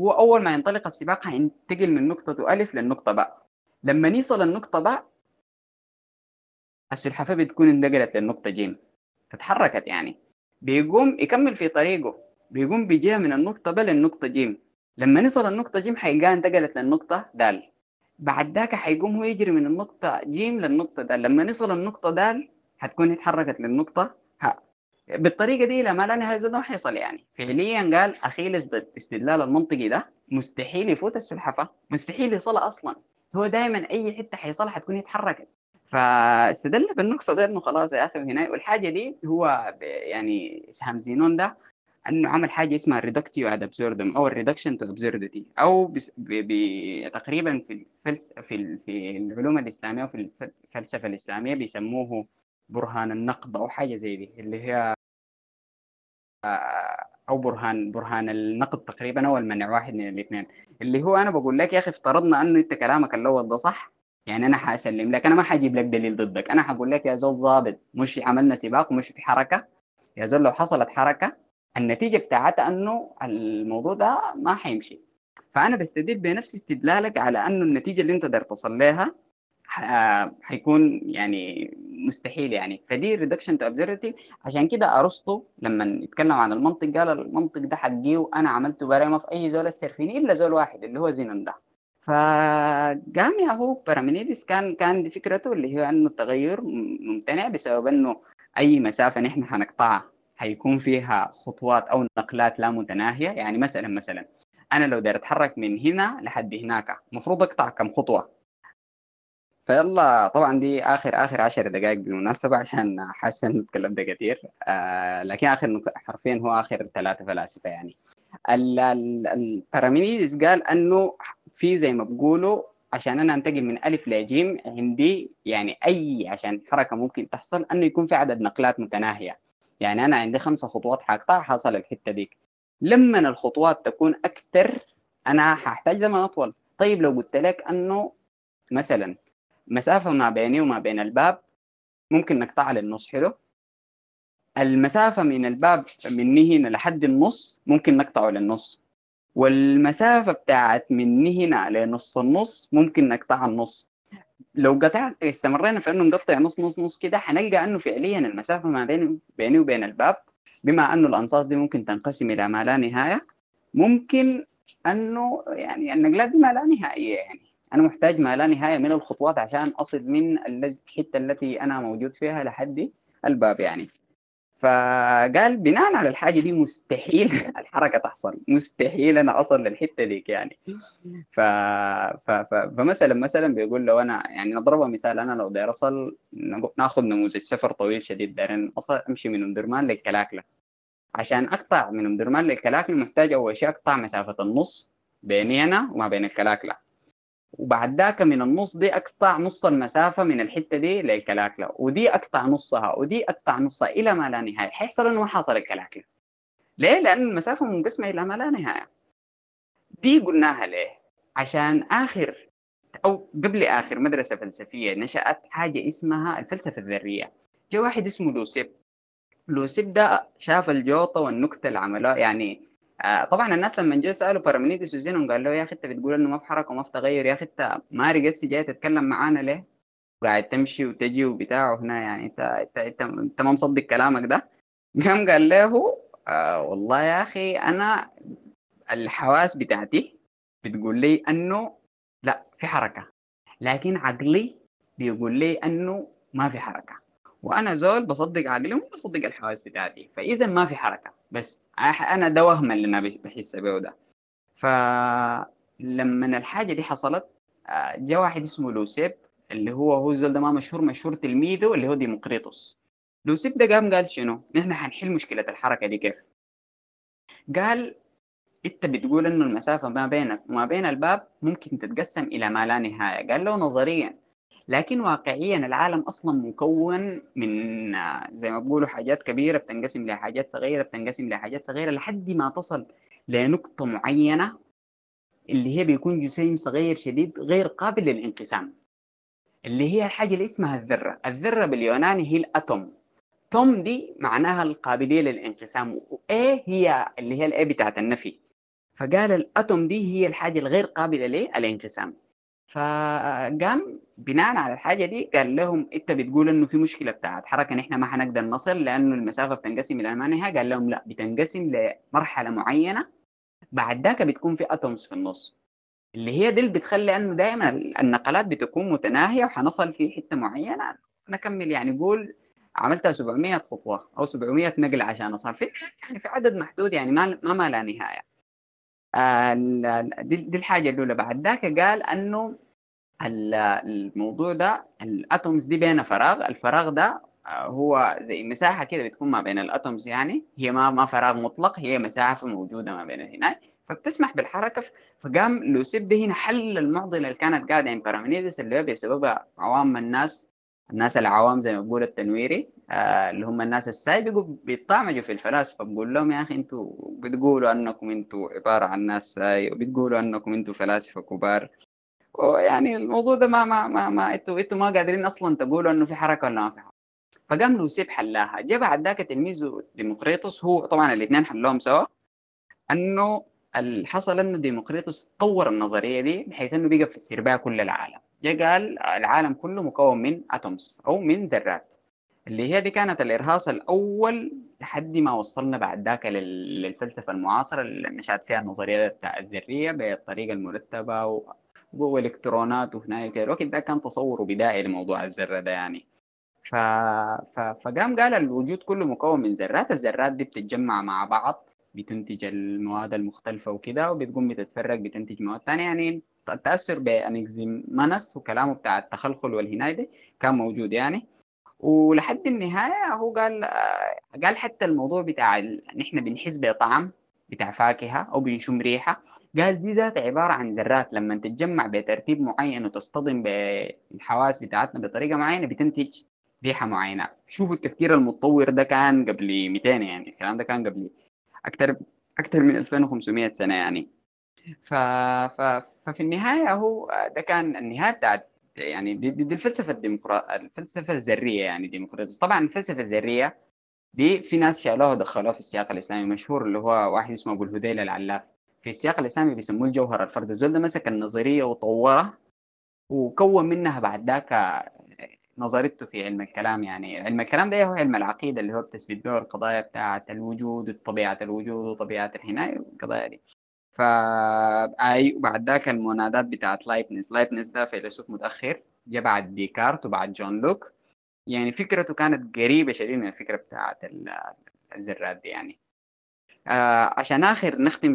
S1: هو أول ما ينطلق السباق حينتقل من نقطة ألف للنقطه باء. لما يصل النقطة باء السلحفاة بتكون انتقلت للنقطه جيم فتحركت يعني. بيقوم يكمل في طريقه. بيقوم بيجيها من النقطة ب للنقطة جيم لما نصل النقطة جيم حيلقاها انتقلت للنقطة دال بعد ذاك حيقوم هو يجري من النقطة جيم للنقطة دال لما نصل النقطة دال حتكون اتحركت للنقطة هاء بالطريقة دي لما لا نهاية زاد ما حيصل يعني. فعليا قال أخيلس بالاستدلال المنطقي ده مستحيل يفوت السلحفاة مستحيل يصلها أصلا. هو دائما أي حتة حيصلها حتكون اتحركت فاستدل بالنقطة ده إنه خلاص يا أخي هنا. والحاجة دي هو يعني اسهام زينون ده إنه عمل حاجة اسمها ال reductio ad absurdum أو ال reduction to absurdity أو بس تقريبا في الفلس في في العلوم الإسلامية وفي الف- الفلسفة الإسلامية بيسموه برهان النقد أو حاجة زي دي اللي هي أو برهان برهان النقد تقريبا أو المنع واحد من الاثنين. اللي هو أنا بقول لك يا أخي افترضنا إنه أنت كلامك الأول ده صح يعني أنا حأسلم لك أنا ما حجيب لك دليل ضدك. أنا حقول لك يا زول ضابط مش عملنا سباق ومش في حركة. يا زول لو حصلت حركة النتيجة بتاعتها إنه الموضوع ده ما حيمشي. فأنا بستدل بنفس استدلالك على إنه النتيجة اللي أنت داير تصل لها حيكون يعني مستحيل يعني. فدي reduction to absurdity عشان كده أرسطو لما يتكلم عن المنطق قال المنطق ده حقي وأنا عملته بريمه في أي زول السرفيني إلا زول واحد اللي هو زينون ده. فقام يا هو بارامينيدس كان كان دي فكرته اللي هي إنه التغير ممتنع بسبب إنه أي مسافة نحن حنقطعها حيكون فيها خطوات أو نقلات لا متناهية. يعني مثلا مثلا أنا لو داير أتحرك من هنا لحد هناك المفروض أقطع كم خطوة. فيلا طبعا دي آخر آخر 10 دقائق بالمناسبة عشان حاسس انه ده كثير آه لكن آخر حرفيا هو آخر ثلاثة فلاسفة يعني. ال- ال- البارامينيدس قال إنه في زي ما بقولوا عشان أنا أنتقل من ألف لجيم عندي يعني أي عشان حركة ممكن تحصل أنه يكون في عدد نقلات متناهية. يعني أنا عندي خمسة خطوات حقطع حصل الحتة ديك. لما الخطوات تكون أكثر أنا حأحتاج زمن أطول. طيب لو قلت لك أنه مثلا مسافة ما بيني وما بين الباب ممكن نقطعها للنص حلو؟ المسافة من الباب مني هنا لحد النص ممكن نقطعه للنص. والمسافة بتاعت مني هنا لنص النص ممكن نقطعها النص. لو قطعت استمرينا في إنه نقطع نص نص نص كده حنلقى إنه فعليا المسافة ما بين بيني وبين الباب بما إنه الأنصاص دي ممكن تنقسم إلى ما لا نهاية ممكن إنه يعني النقلات دي ما لا نهائية يعني. أنا محتاج ما لا نهاية من الخطوات عشان أصل من الحتة التي أنا موجود فيها لحد الباب يعني. فقال بناء على الحاجة دي مستحيل (laughs) الحركة تحصل. مستحيل أنا أصل للحتة ديك يعني. ف... ف... ف... فمثلا مثلا بيقول لو أنا يعني نضربها مثال أنا لو داير أصل ناخذ نموذج سفر طويل شديد داير أصل أمشي من أم درمان للكلاكلة. عشان أقطع من أم درمان للكلاكلة محتاج أول شيء أقطع مسافة النص بيني أنا وما بين الكلاكلة. وبعد ذاك من النص دي أقطع نص المسافة من الحتة دي للكلاكلة ودي أقطع نصها ودي أقطع نصها إلى ما لا نهاية. حيحصل إنه حصل الكلاكلة. ليه؟ لأن المسافة منقسمة إلى ما لا نهاية. دي قلناها ليه؟ عشان آخر أو قبل آخر مدرسة فلسفية نشأت حاجة اسمها الفلسفة الذرية. جاء واحد اسمه لوسيب. لوسيب ده شاف الجوطة والنكتة اللي يعني آه طبعا الناس لما جاء سألوا بارامينيدس وزينون قال له يا أخي أنت بتقول إنه ما في حركة وما في تغير يا أخي أنت ما رقصت جاي تتكلم معانا ليه؟ قاعد تمشي وتجي وبتاع هنا يعني انت انت انت, أنت ما مصدق كلامك ده (laughs) قام قال له آه والله يا أخي أنا الحواس بتاعتي بتقول لي إنه لا في حركة لكن عقلي بيقول لي إنه ما في حركة وأنا زول بصدق عقلي وما بصدق الحواس بتاعتي فاذا ما في حركة بس أنا ده وهم اللي أنا بحس به ده فلما الحاجة دي حصلت آه، جاء واحد اسمه لوسيب اللي هو هو الزول ده ما مشهور مشهور تلميذه اللي هو ديمقريطوس لوسيب ده قام قال شنو؟ نحن حنحل مشكلة الحركة دي كيف؟ قال أنت بتقول إنه المسافة ما بينك وما بين الباب ممكن تتقسم إلى ما لا نهاية قال له نظريا لكن واقعيا العالم أصلا مكون من آه، زي ما بيقولوا حاجات كبيرة بتنقسم لحاجات صغيرة بتنقسم لحاجات صغيرة لحد ما تصل لنقطة معينة اللي هي بيكون جسيم صغير شديد غير قابل للانقسام. اللي هي الحاجة اللي اسمها الذرة. الذرة باليوناني هي الأتوم. توم دي معناها القابلية للانقسام. وإيه هي اللي هي الإيه بتاعت النفي؟ فقال الأتوم دي هي الحاجة الغير قابلة للانقسام. فقام بناء على الحاجة دي قال لهم انت بتقول انه في مشكلة بتاعت حركة نحن ما حنقدر نصل لأنه المسافة بتنقسم إلى ما نهايه قال لهم لا بتنقسم لمرحلة معينة بعد ذاك بتكون في اتومز في النص اللي هي دي اللي بتخلي إنه دائما النقلات بتكون متناهية وحنصل في حتة معينة. نكمل يعني قول عملتها 700 خطوة أو 700 نقلة عشان أصل في يعني في عدد محدود يعني ما ما, لا نهاية. دي الحاجة الأولى. بعد ذاك قال أنه الموضوع ده ال atoms دي بين فراغ. الفراغ ده آه، هو زي مساحة كده بتكون ما بين ال atoms يعني. هي ما ما فراغ مطلق هي مساحة موجودة ما بين هناك. فبتسمح بالحركة. فقام لوسيب ده هنا حل المعضلة اللي كانت قاعدة عند بارامينيدس اللي هو بسببها عوام الناس الناس العوام زي ما بقول التنويري آه اللي هم الناس الساي بيطعمجوا في الفلاسفة بقول لهم يا أخي أنتوا بتقولوا أنكم أنتوا عبارة عن ناس ساي وبتقولوا أنكم أنتوا فلاسفة كبار. ويعني الموضوع ده ما ما ما, ما أنتوا أنتوا ما قادرين أصلا تقولوا إنه في حركة ولا ما في حركة. فقام لوسيب حلاها. جاء بعد ذاك تلميذه ديمقريطس هو طبعا الاثنين حلوهم سوا إنه اللي حصل إنه ديمقريطس طور النظرية دي بحيث إنه بقى في السرباء كل العالم. قال العالم كله مكون من اتومز أو من ذرات. اللي هي دي كانت الإرهاص الأول لحد ما وصلنا بعد ذاك للفلسفة المعاصرة اللي نشات فيها النظرية الذرية بالطريقة المرتبة والكترونات وهناك الوقت ده كان تصور بدائي لموضوع الذرة ده يعني. ف... ف... فقام قال الوجود كله مكون من ذرات. الذرات دي بتتجمع مع بعض بتنتج المواد المختلفة وكده وبتقوم بتتفرق بتنتج مواد ثانية يعني التأثر بأنكزيمانس وكلامه بتاع التخلخل والهناية دي كان موجود يعني. ولحد النهاية هو قال قال حتى الموضوع بتاع نحن بنحس بطعم بتاع فاكهة أو بنشم ريحة. قال دي ذات عبارة عن ذرات لما تتجمع بترتيب معين وتصطدم بالحواس بتاعتنا بطريقة معينة بتنتج ريحة معينة. شوفوا التفكير المتطور ده كان قبل 200 يعني الكلام ده كان قبل أكثر أكثر من 2500 سنة يعني. ف... ف... ففي النهاية هو ده كان النهاية بتاعت يعني دي, دي الفلسفة الديمقراطية الفلسفة الذرية يعني ديمقراطية. طبعا الفلسفة الذرية دي في ناس شالوها ودخلوها في السياق الإسلامي مشهور اللي هو واحد اسمه أبو الهذيل العلاف. في السياق الإسلامي بيسموه الجوهر الفرد الزول ده مسك النظرية وطورها وكون منها بعد ذاك نظريته في علم الكلام يعني. علم الكلام ده هو علم العقيدة اللي هو بتثبت به القضايا بتاعة الوجود وطبيعة الوجود وطبيعة الحناية والقضايا دي. فأي وبعد ذاك المونادات بتاعت لايبنس لايبنس ده فيلسوف متأخر جاء بعد ديكارت وبعد جون لوك. يعني فكرته كانت قريبة شديد من الفكرة بتاعت الذرات دي يعني. آه عشان آخر نختم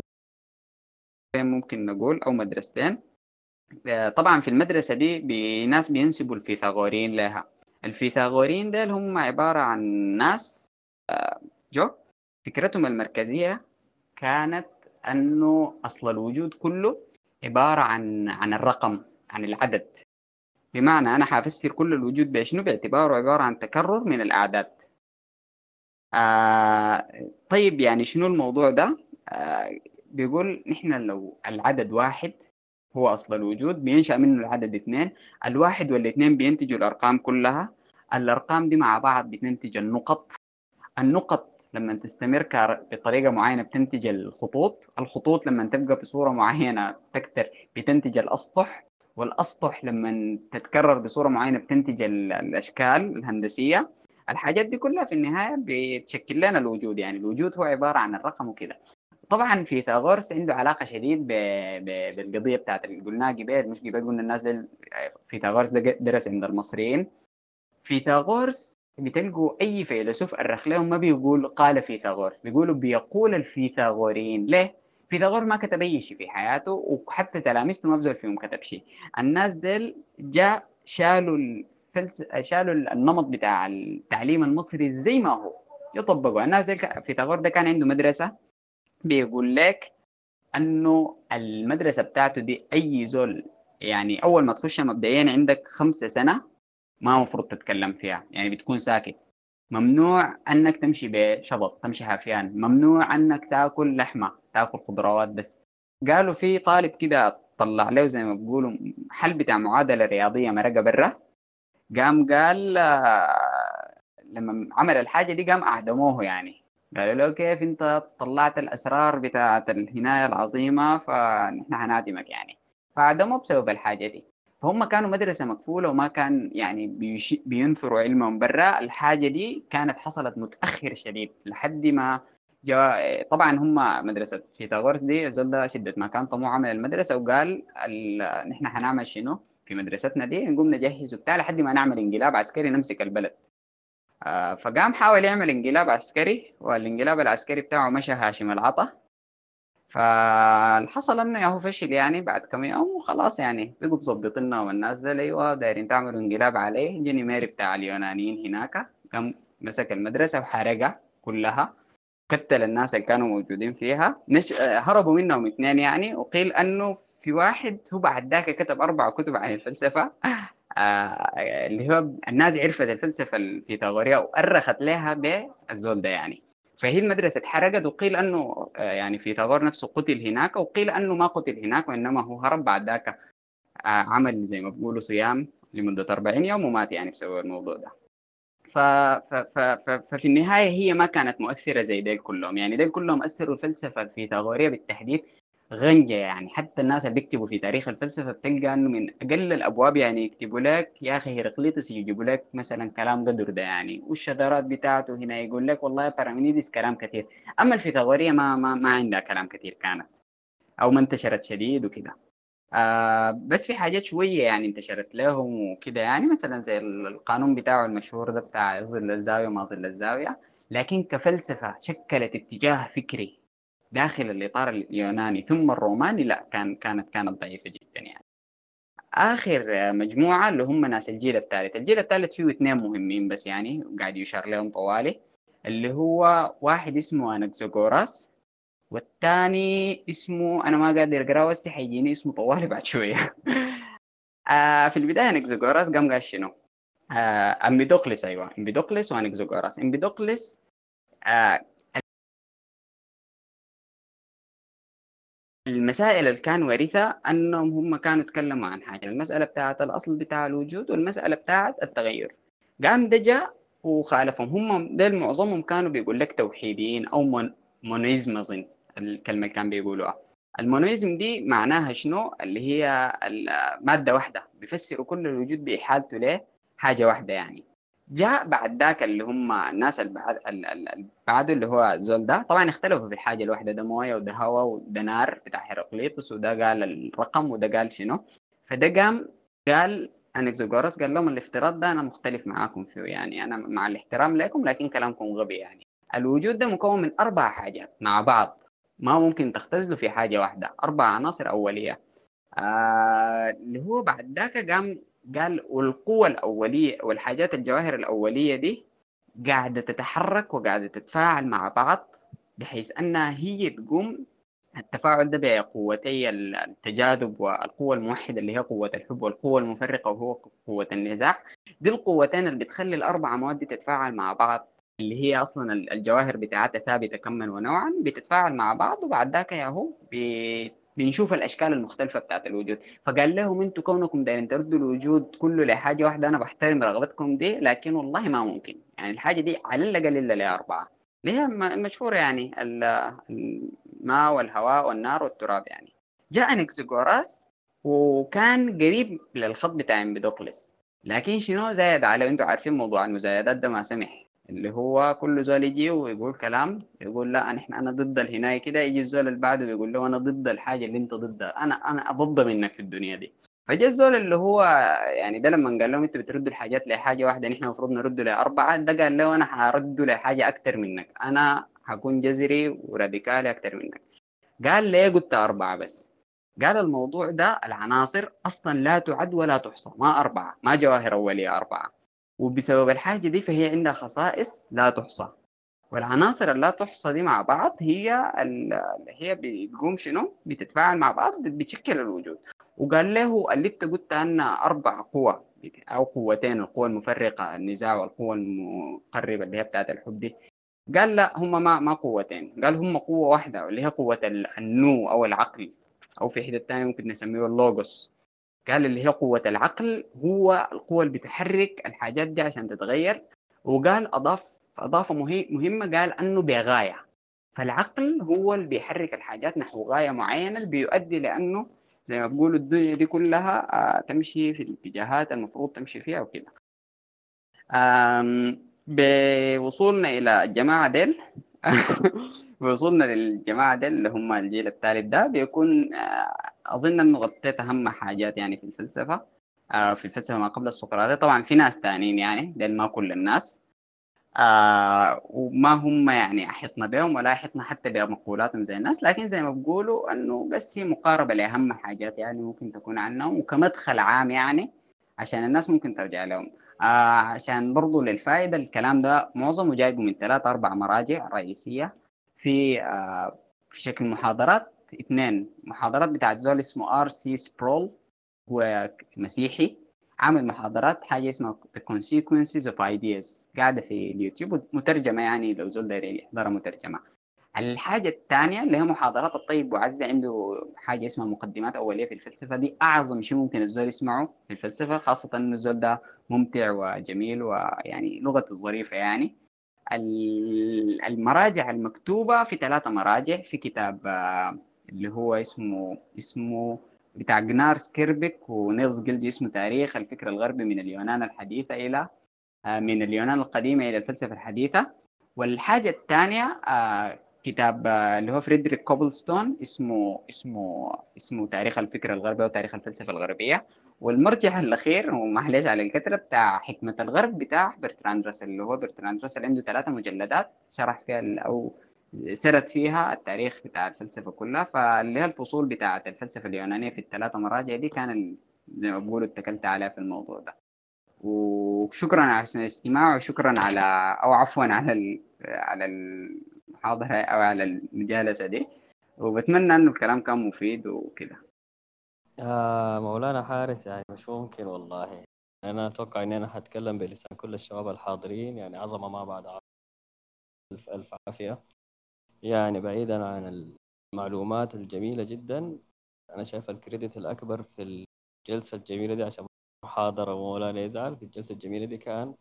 S1: ممكن نقول أو مدرستين. طبعا في المدرسة دي بناس بينسبوا الفيثاغوريين لها. الفيثاغوريين ديل هم عبارة عن ناس آه، جو فكرتهم المركزية كانت أنه أصل الوجود كله عبارة عن عن الرقم عن العدد. بمعنى أنا حافسر كل الوجود بشنو باعتباره عبارة عن تكرر من الأعداد. آه طيب يعني شنو الموضوع ده؟ آه بيقول نحن لو العدد واحد هو أصل الوجود بينشأ منه العدد اثنين. الواحد والاثنين بينتجوا الأرقام كلها. الأرقام دي مع بعض بتنتج النقط. النقط لما تستمر بطريقة معينة بتنتج الخطوط الخطوط لما تبقى بصورة معينة تكتر بتنتج الأسطح والأسطح لما تتكرر بصورة معينة بتنتج الأشكال الهندسية. الحاجات دي كلها في النهاية بتشكل لنا الوجود يعني الوجود هو عبارة عن الرقم وكده. طبعا فيثاغورس عنده علاقة شديد ب... ب... بالقضية بتاعت اللي قلناها قبل مش قبل قلنا الناس دل... فيثاغورس درس عند المصريين. فيثاغورس بتلقوا أي فيلسوف أرخ لهم ما بيقول قال فيثاغورس بيقولوا بيقول الفيثاغوريين. ليه؟ فيثاغور ما كتب أي شيء في حياته وحتى تلاميذته ما بذل فيهم كتب شيء. الناس ديل جاء شالوا الفلس... شالوا النمط بتاع التعليم المصري زي ما هو يطبقوا. الناس ديل فيثاغور ده كان عنده مدرسة بيقول لك إنه المدرسة بتاعته دي أي زول يعني أول ما تخشها مبدئيا عندك خمسة سنة ما المفروض تتكلم فيها يعني بتكون ساكت. ممنوع أنك تمشي بشبط تمشي حافيان ممنوع أنك تأكل لحمة تأكل خضروات بس. قالوا في طالب كده طلع له زي ما بيقولوا حل بتاع معادلة رياضية مرقة برا. قام قال آه، لما عمل الحاجة دي قام أعدموه يعني. قالوا له كيف أنت طلعت الأسرار بتاعت الهناية العظيمة؟ فنحن هنعدمك يعني. فأعدموه بسبب الحاجة دي. فهم كانوا مدرسة مقفولة وما كان يعني. بينثروا علمهم برا الحاجة دي كانت حصلت متأخر شديد لحد ما جا طبعا هم مدرسة فيثاغورس دي الزول ده شدة ما كان طموح عمل المدرسة وقال ال... نحن هنعمل شنو في مدرستنا دي؟ نقوم نجهز وبتاع لحد ما نعمل انقلاب عسكري نمسك البلد. آه فقام حاول يعمل انقلاب عسكري والانقلاب العسكري بتاعه مشى هاشم العطا. فالحصل إنه هو فشل يعني بعد كم يوم وخلاص يعني بقوا مظبطيننا والناس ده أيوه دايرين تعملوا انقلاب عليه. جيني ميري بتاع اليونانيين هناك قام مسك المدرسة وحرقها كلها. قتل الناس اللي كانوا موجودين فيها. نش... هربوا منهم اثنين يعني وقيل إنه في واحد هو بعد ذاك كتب أربع كتب عن الفلسفة. آه اللي هو الناس عرفت الفلسفة الفيثاغورية وأرخت لها بالزول ده يعني. فهي المدرسة اتحرقت وقيل أنه آه يعني فيثاغور نفسه قتل هناك وقيل أنه ما قتل هناك وإنما هو هرب بعد ذاك آه عمل زي ما بيقولوا صيام لمدة 40 يوم ومات يعني بسبب الموضوع ده. ف... ف... ف... ف... ففي النهاية هي ما كانت مؤثرة زي ديل كلهم. يعني ديل كلهم أثروا الفلسفة الفيثاغوريه بالتحديد غنجة يعني. حتى الناس اللي بيكتبوا في تاريخ الفلسفة بتلقى إنه من أقل الأبواب يعني يكتبوا لك يا أخي هيراقليطس يجيبوا لك مثلا كلام قدر ده يعني. والشذرات بتاعته هنا يقول لك والله بارامينيدس كلام كثير أما الفيثاغورية ما ما ما عندها كلام كثير كانت أو ما انتشرت شديد وكده. آه بس في حاجات شوية يعني انتشرت لهم وكده يعني مثلا زي القانون بتاعه المشهور ده بتاع ظل الزاوية ما ظل الزاوية. لكن كفلسفة شكلت اتجاه فكري. داخل الإطار اليوناني ثم الروماني لا كان كانت كانت ضعيفة جدا يعني. آخر مجموعة اللي هم ناس الجيل الثالث. الجيل الثالث فيه اثنين مهمين بس يعني قاعد يشار لهم طوالي. اللي هو واحد اسمه انكسوغوراس والثاني اسمه أنا ما قادر أقرأه بس حيجيني اسمه طوالي بعد شوية. (laughs) آه في البداية انكسوغوراس قام قال شنو؟ آه امبيدوكلس أيوه امبيدوكلس وانكسوغوراس امبيدوكلس آه المسائل اللي كان ورثها أنهم هم كانوا يتكلموا عن حاجة. المسألة بتاعت الأصل بتاع الوجود والمسألة بتاعت التغير. قام ده جاء وخالفهم. هم ديل معظمهم كانوا بيقول لك توحيديين أو مون monism اظن الكلمة اللي كان بيقولوها. ال monism دي معناها شنو؟ اللي هي مادة واحدة. بيفسروا كل الوجود بإحالته له حاجة واحدة يعني. جاء بعد ذاك اللي هم الناس اللي بعد اللي بعده اللي هو زول ده. طبعا اختلفوا في الحاجة الواحدة ده موية وده هواء وده نار بتاع هيراقليطس وده قال الرقم وده قال شنو. فده قام قال انكزوغورس قال لهم الافتراض ده أنا مختلف معاكم فيه يعني أنا مع الاحترام لكم لكن كلامكم غبي يعني. الوجود ده مكون من أربع حاجات مع بعض. ما ممكن تختزلوا في حاجة واحدة. أربع عناصر أولية. آه اللي هو بعد ذاك قام قال والقوة الأولية والحاجات الجواهر الأولية دي قاعدة تتحرك وقاعدة تتفاعل مع بعض بحيث أنها هي تقوم التفاعل ده بقوتي التجاذب والقوة الموحدة اللي هي قوة الحب والقوة المفرقة وهو قوة النزاع. دي القوتين اللي بتخلي الأربع مواد تتفاعل مع بعض اللي هي أصلا الجواهر بتاعتها ثابتة كما ونوعا بتتفاعل مع بعض وبعد ذاك يا هو بنشوف الأشكال المختلفة بتاعت الوجود. فقال لهم أنتم كونكم دايرين تردوا الوجود كله لحاجة واحدة أنا بحترم رغبتكم دي لكن والله ما ممكن. يعني الحاجة دي على الأقل إلا لأربعة. اللي هي المشهوره يعني الماء والهواء والنار والتراب يعني. جاء انكسيغوراس وكان قريب للخط بتاع امبيدوكلس لكن شنو زايد عليه؟ أنتم عارفين موضوع المزايدات ده ما سمح. اللي هو كل زول يجي ويقول كلام يقول لا نحن أنا ضد الهناية كده يجي الزول اللي بعده بيقول له أنا ضد الحاجة اللي أنت ضدها أنا أنا ضد منك في الدنيا دي. فجاء الزول اللي هو يعني ده لما قال لهم أنتوا بتردوا الحاجات لحاجة واحدة نحن المفروض نرد لأربعة ده قال له أنا هرد لحاجة أكثر منك أنا هكون جذري وراديكالي أكثر منك. قال ليه قلت أربعة بس؟ قال الموضوع ده العناصر أصلا لا تعد ولا تحصى ما أربعة ما جواهر أولية أربعة. وبسبب الحاجة دي فهي عندها خصائص لا تحصى. والعناصر اللا تحصى دي مع بعض هي اللي هي بتقوم شنو؟ بتتفاعل مع بعض بتشكل الوجود. وقال له اللي انت قلت ان أربع قوى أو قوتين القوة المفرقة النزاع والقوة المقربة اللي هي بتاعت الحب دي. قال لا هم ما ما قوتين. قال هم قوة واحدة اللي هي قوة النو أو العقل أو في حتة تانية ممكن نسميه اللوغوس. قال اللي هي قوة العقل هو القوة اللي بتحرك الحاجات دي عشان تتغير. وقال أضاف إضافة مهمة قال أنه بغاية. فالعقل هو اللي بيحرك الحاجات نحو غاية معينة اللي بيؤدي لأنه زي ما بقولوا الدنيا دي كلها آه، تمشي في الاتجاهات المفروض تمشي فيها وكده. بوصولنا إلى الجماعة ديل. (laughs) بوصولنا للجماعة ديل اللي هم الجيل الثالث ده. بيكون أظن أنه غطيت أهم حاجات يعني في الفلسفة آه، في الفلسفة ما قبل السقراطية طبعا في ناس تانيين يعني ديل ما كل الناس. آه وما هم يعني أحطنا بهم ولا أحطنا حتى بمقولاتهم زي الناس. لكن زي ما بقولوا أنه بس هي مقاربة لأهم حاجات يعني ممكن تكون عنهم. وكمدخل عام يعني عشان الناس ممكن ترجع لهم. آه عشان برضو للفائدة الكلام ده معظمه جايبه من ثلاث أربع مراجع رئيسية في آه في شكل محاضرات. اثنين محاضرات بتاعت زول اسمه R.C. Sproul هو مسيحي عامل محاضرات حاجة اسمها The Consequences of Ideas قاعدة في اليوتيوب مترجمة يعني لو زول داير يحضرها مترجمة. الحاجة الثانية اللي هي محاضرات الطيب وعزة عنده حاجة اسمها مقدمات أولية في الفلسفة دي أعظم شيء ممكن الزول يسمعه في الفلسفة خاصة انه الزول ده ممتع وجميل ويعني لغته ظريفة يعني. المراجع المكتوبة في ثلاثة مراجع في كتاب اللي هو اسمه اسمه بتاع جنار سكيربيك ونيلز جيلجي اسمه تاريخ الفكر الغربي من اليونان الحديثة إلى آه، من اليونان القديمة إلى الفلسفة الحديثة. والحاجة الثانية آه، كتاب آه، اللي هو فريدريك كوبلستون اسمه اسمه اسمه تاريخ الفكر الغربي أو تاريخ الفلسفة الغربية. والمرجع الأخير ومعلش على الكترة بتاع حكمة الغرب بتاع برتراند راسل اللي هو برتراند راسل عنده ثلاثة مجلدات شرح فيها أو سرد فيها التاريخ بتاع الفلسفة كلها فاللي هي الفصول بتاعة الفلسفة اليونانية في الثلاثة مراجع دي كان زي ما بقولوا اتكلت عليها في الموضوع ده. وشكرا على الاستماع وشكرا على أو عفوا على على المحاضرة أو على المجالسة دي. وبتمنى إنه الكلام كان مفيد وكده.
S2: آه مولانا حارس يعني مش ممكن والله. أنا أتوقع إني أنا حتكلم بلسان كل الشباب الحاضرين يعني عظمة ما بعد الف ألف عافية. يعني بعيدا عن المعلومات الجميلة جدا أنا شايف الكريدت الأكبر في الجلسة الجميلة دي عشان محاضرة مولانا يزعل. في الجلسة الجميلة دي كان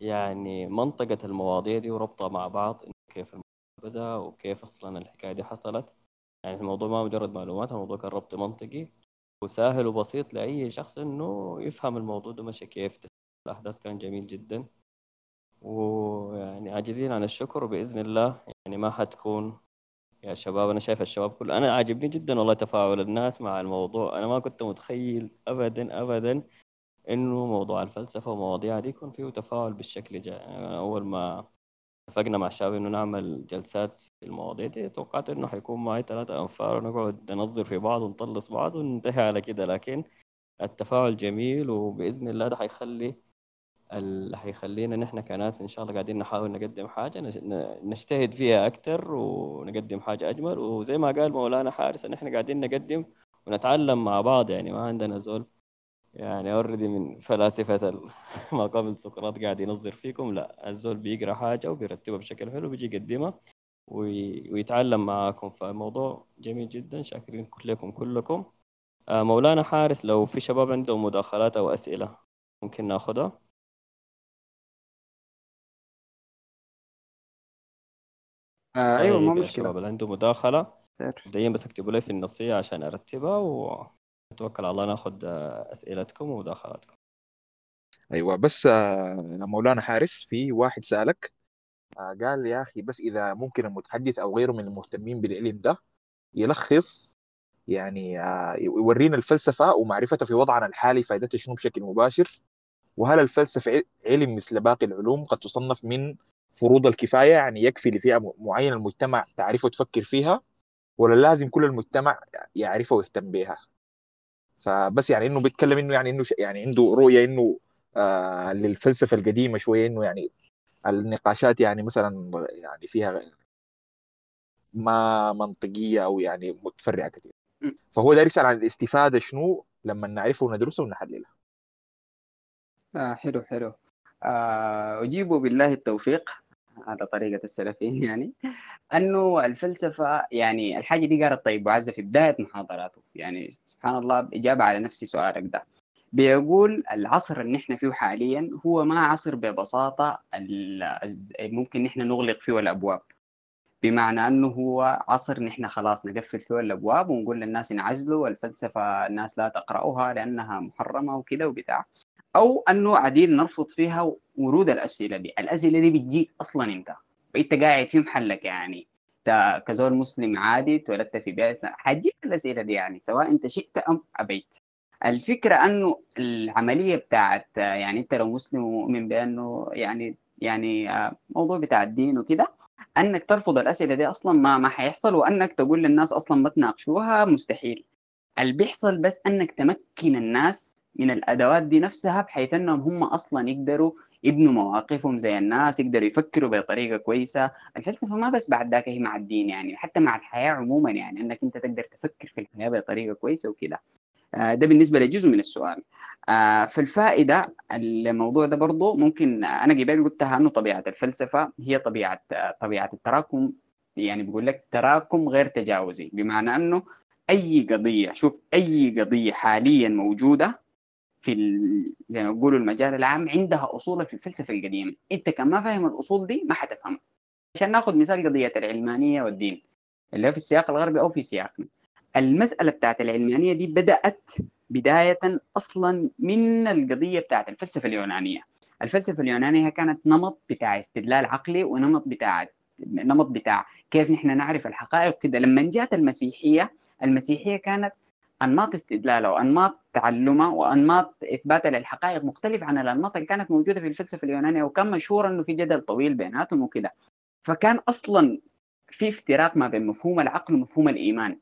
S2: يعني منطقة المواضيع دي وربطها مع بعض إنه كيف بدأ وكيف أصلا الحكاية دي حصلت. يعني الموضوع ما مجرد معلومات الموضوع كان ربط منطقي وسهل وبسيط لأي شخص إنه يفهم الموضوع ده. ماشي كيف الأحداث كان جميل جدا. ويعني عاجزين عن الشكر وبإذن الله يعني ما حتكون يا شباب أنا شايف الشباب كله أنا عاجبني جدا والله تفاعل الناس مع الموضوع. أنا ما كنت متخيل أبدا أبدا إنه موضوع الفلسفة ومواضيع دي يكون فيه تفاعل بالشكل ده يعني أول ما اتفقنا مع الشباب إنه نعمل جلسات في المواضيع دي توقعت إنه حيكون معي ثلاثة أنفار ونقعد ننظر في بعض ونطلص بعض وننتهي على كده. لكن التفاعل جميل وبإذن الله ده حيخلي اللي هيخلينا نحن كناس إن شاء الله قاعدين نحاول نقدم حاجة نجتهد فيها أكثر ونقدم حاجة أجمل. وزي ما قال مولانا حارس إن إحنا قاعدين نقدم ونتعلم مع بعض يعني ما عندنا زول يعني اوريدي من فلاسفة (laughs) ما قبل سقراط قاعد ينظر فيكم. لا الزول بيقرأ حاجة وبيرتبها بشكل حلو بيجي يقدمها ويتعلم معاكم. فالموضوع جميل جدا. شاكرين كلكم كلكم. آه، مولانا حارس لو في شباب عندهم مداخلات أو أسئلة ممكن ناخذها
S1: آه أيوه ما مشكلة.
S2: شباب اللي عنده مداخلة؟ مبدئيا بس اكتبوا لي في النصيه عشان أرتبها ونتوكل على الله ناخذ أسئلتكم ومداخلاتكم.
S3: أيوه بس آه، مولانا حارس في واحد سألك آه، قال يا أخي بس إذا ممكن المتحدث أو غيره من المهتمين بالعلم ده يلخص يعني آه، يورينا الفلسفة ومعرفتها في وضعنا الحالي فائدتها شنو بشكل مباشر؟ وهل الفلسفة علم مثل باقي العلوم قد تصنف من فروض الكفاية يعني يكفي لفئة معينة المجتمع تعرفه وتفكر فيها ولا لازم كل المجتمع يعرفه ويهتم بها فبس يعني إنه بيتكلم إنه يعني إنه يعني عنده رؤية إنه آه للفلسفة القديمة شوية إنه يعني النقاشات يعني مثلا يعني فيها ما منطقية أو يعني متفرعة كثير فهو داير يسال عن الاستفادة شنو لما نعرفه وندرسه ونحلله
S1: آه حلو حلو. آه أجيب بالله التوفيق. على طريقة السلفيين (laughs) يعني أنه الفلسفة يعني الحاجة دي قالت طيب وعزة في بداية محاضراته. يعني سبحان الله إجابة على نفس سؤالك ده. بيقول العصر اللي نحن فيه حاليا هو ما عصر ببساطة ممكن نحن نغلق فيه الأبواب. بمعنى أنه هو عصر نحن خلاص نقفل فيه الأبواب ونقول للناس انعزلوا والفلسفة الناس لا تقراوها لأنها محرمة وكده وبتاع. أو أنه عديل نرفض فيها ورود الأسئلة دي، الأسئلة دي بتجيك أصلا انت انت قاعد في محلك يعني. أنت كزول مسلم عادي اتولدت في بيئه حتجيك الأسئلة دي يعني سواء أنت شئت أم أبيت. الفكرة أنه العملية بتاعت يعني أنت لو مسلم ومؤمن بأنه يعني يعني موضوع بتاع الدين وكده أنك ترفض الأسئلة دي أصلا ما ما حيحصل وأنك تقول للناس أصلا ما تناقشوها مستحيل. اللي بيحصل بس أنك تمكن الناس من الأدوات دي نفسها بحيث إنهم هم أصلا يقدروا يبنوا مواقفهم زي الناس يقدروا يفكروا بطريقة كويسة. الفلسفة ما بس بعد ذاك هي مع الدين يعني حتى مع الحياة عموما يعني إنك أنت تقدر تفكر في الحياة بطريقة كويسة وكده. آه، ده بالنسبة لجزء من السؤال. آه، في الفائدة الموضوع ده برضه ممكن أنا قبل قلتها إنه طبيعة الفلسفة هي طبيعة طبيعة التراكم. يعني بيقول لك تراكم غير تجاوزي بمعنى إنه أي قضية شوف أي قضية حاليا موجودة في زي ما بيقولوا المجال العام عندها اصولها في الفلسفة القديمة. أنت كان ما فاهم الأصول دي ما حتفهم عشان ناخذ مثال قضية العلمانية والدين اللي هو في السياق الغربي أو في سياقنا. المسألة بتاعت العلمانية دي بدأت بداية أصلا من القضية بتاعت الفلسفة اليونانية. الفلسفة اليونانية كانت نمط بتاع استدلال عقلي ونمط بتاع نمط بتاع كيف نحن نعرف الحقائق كده لما جاءت المسيحية المسيحية كانت أنماط استدلاله وأنماط تعلمة وأنماط اثباته للحقائق مختلف عن الأنماط اللي كانت موجودة في الفلسفة اليونانية وكان مشهور إنه في جدل طويل بيناتهم وكده. فكان أصلا في افتراق ما بين مفهوم العقل ومفهوم الإيمان.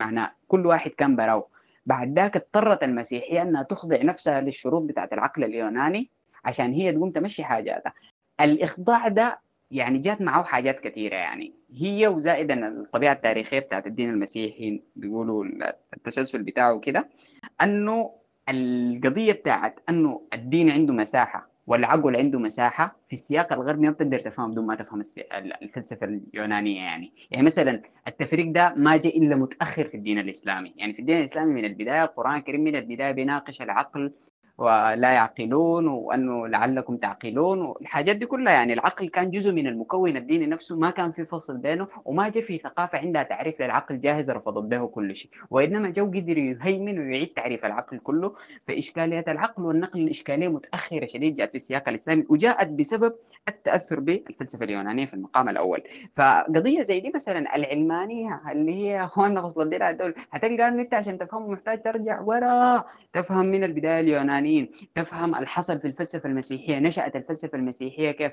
S1: بمعنى كل واحد كان براو بعد ذاك اضطرت المسيحية إنها تخضع نفسها للشروط بتاعت العقل اليوناني عشان هي تقوم تمشي حاجاتها. الإخضاع ده يعني جات معه حاجات كثيرة يعني. هي وزائدا الطبيعة التاريخية بتاعت الدين المسيحي بيقولوا التسلسل بتاعه كده أنه القضية بتاعت أنه الدين عنده مساحة والعقل عنده مساحة في السياق الغربي ما بتقدر تفهم بدون ما تفهم الفلسفة اليونانية يعني. يعني مثلا التفريق ده ما جاء إلا متأخر في الدين الإسلامي. يعني في الدين الإسلامي من البداية القرآن الكريم من البداية بيناقش العقل ولا يعقلون وانه لعلكم تعقلون والحاجات دي كلها يعني العقل كان جزء من المكون الديني نفسه ما كان في فصل بينه وما جاء في ثقافة عندها تعريف للعقل جاهز رفضت به كل شيء. وإنما جو قدر يهيمن ويعيد تعريف العقل كله فإشكالية العقل والنقل الإشكالية متأخرة شديد جاءت في السياق الإسلامي وجاءت بسبب التأثر بالفلسفة اليونانية في المقام الأول. فقضية زي دي مثلا العلمانية اللي هي اخواننا فصل الدين هتلقى إنه أنت عشان تفهمه محتاج ترجع ورا تفهم من البداية اليونانيين تفهم الحصل في الفلسفة المسيحية نشأت الفلسفة المسيحية كيف؟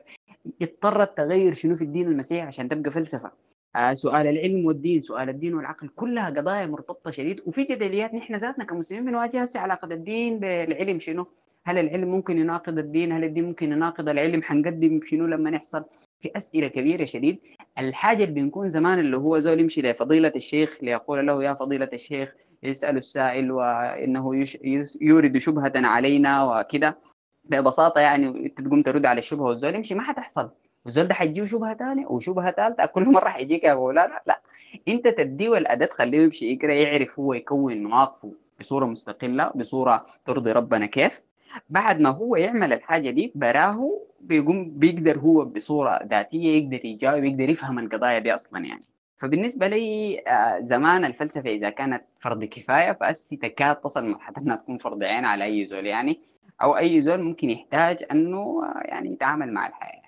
S1: اضطرت تغير شنو في الدين المسيحي عشان تبقى فلسفة. آه سؤال العلم والدين سؤال الدين والعقل كلها قضايا مرتبطة شديد. وفي جدليات نحن ذاتنا كمسلمين بنواجهها هسه علاقة الدين بالعلم شنو؟ هل العلم ممكن يناقض الدين؟ هل الدين ممكن يناقض العلم؟ حنقدم شنو لما نحصل في أسئلة كبيرة شديد. الحاجة اللي بنكون زمان اللي هو زول يمشي لفضيلة الشيخ ليقول له يا فضيلة الشيخ يسأل السائل وإنه يش يورد شبهة علينا وكده. ببساطة يعني تقوم ترد على الشبهة والزول يمشي ما حتحصل. والزول ده حيجيه شبهة ثانية وشبهة ثالثه كل مرة حيجيك يا لا لا أنت تديه الأداة تخليه يمشي يقرأ يعرف هو يكون مواقفه بصورة مستقلة بصورة ترضي ربنا كيف. بعد ما هو يعمل الحاجة دي براه بيقوم بيقدر هو بصورة ذاتية يقدر يجاوب يقدر يفهم القضايا دي أصلا يعني. فبالنسبة لي آه، زمان الفلسفة إذا كانت فرض كفاية فأسي تكاد تصل مرحلة إنها تكون فرض عين على أي زول يعني أو أي زول ممكن يحتاج أنه آه، يعني يتعامل مع الحياة.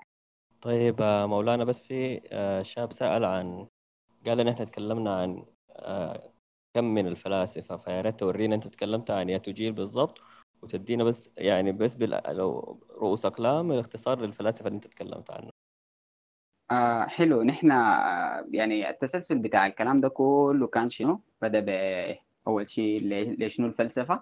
S2: طيب آه، مولانا بس في شاب سأل عن قال ان إحنا تكلمنا عن كم من الفلاسفة فيا ريت تورينا أنت تكلمت عن يا تجيل بالضبط وتدينا بس يعني بس رؤوس أقلام الاختصار للفلاسفة اللي أنت تكلمت عنه.
S1: آه حلو. نحن آه يعني التسلسل بتاع الكلام ده كله كان شنو؟ بدأ بأول شيء لشنو الفلسفة؟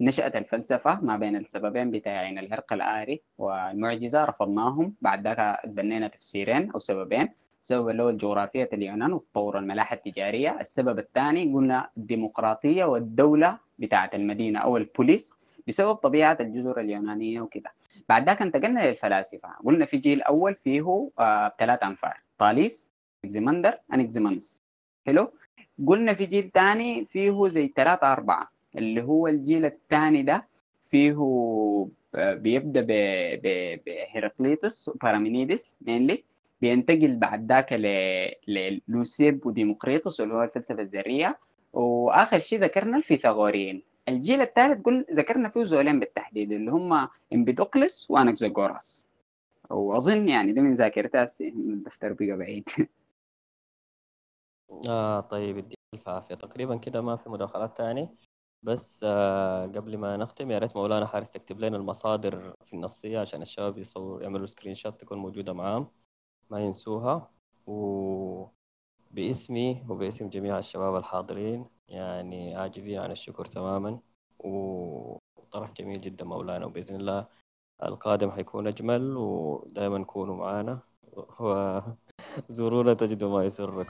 S1: نشأت الفلسفة ما بين السببين بتاعين العرق الآري والمعجزة رفضناهم. بعد ذاك اتبنينا تفسيرين أو سببين. السبب الأول جغرافية اليونان وتطور الملاحة التجارية. السبب الثاني قلنا الديمقراطية والدولة بتاعة المدينة أو البوليس بسبب طبيعة الجزر اليونانية وكده. بعد ذاك انتقلنا للفلاسفة قلنا في جيل أول فيه آه ثلاث أنفار. طاليس أناكسيمندر أناكسيمانس حلو؟ قلنا في جيل ثاني فيه زي ثلاثة أربعة. اللي هو الجيل الثاني ده فيه آه، بيبدأ بهيراقليطس وبارامينيدس mainly بينتقل بعد ذاك للوسيبوس وديمقريطس اللي هو الفلسفة الذرية. وآخر شيء ذكرنا الفيثاغوريين. الجيل الثالث قل ذكرنا فيه زولين بالتحديد اللي هم إمبيدوكلس وأنكزاغوراس. وأظن يعني ده من ذاكرتي الدفتر بقى بعيد. (laughs)
S2: آه طيب يديك ألف عافية. تقريبا كده ما في مداخلات تاني. بس آه قبل ما نختم يا ريت مولانا حارس تكتب لنا المصادر في النصية عشان الشباب يصور يعملوا screenshot تكون موجودة معاهم. ما ينسوها. وباسمي وباسم جميع الشباب الحاضرين. يعني عاجزين عن الشكر تماما. وطرح جميل جدا مولانا. وبإذن الله القادم حيكون أجمل ودائما كونوا معنا وزورونا (laughs) تجدوا ما يسركم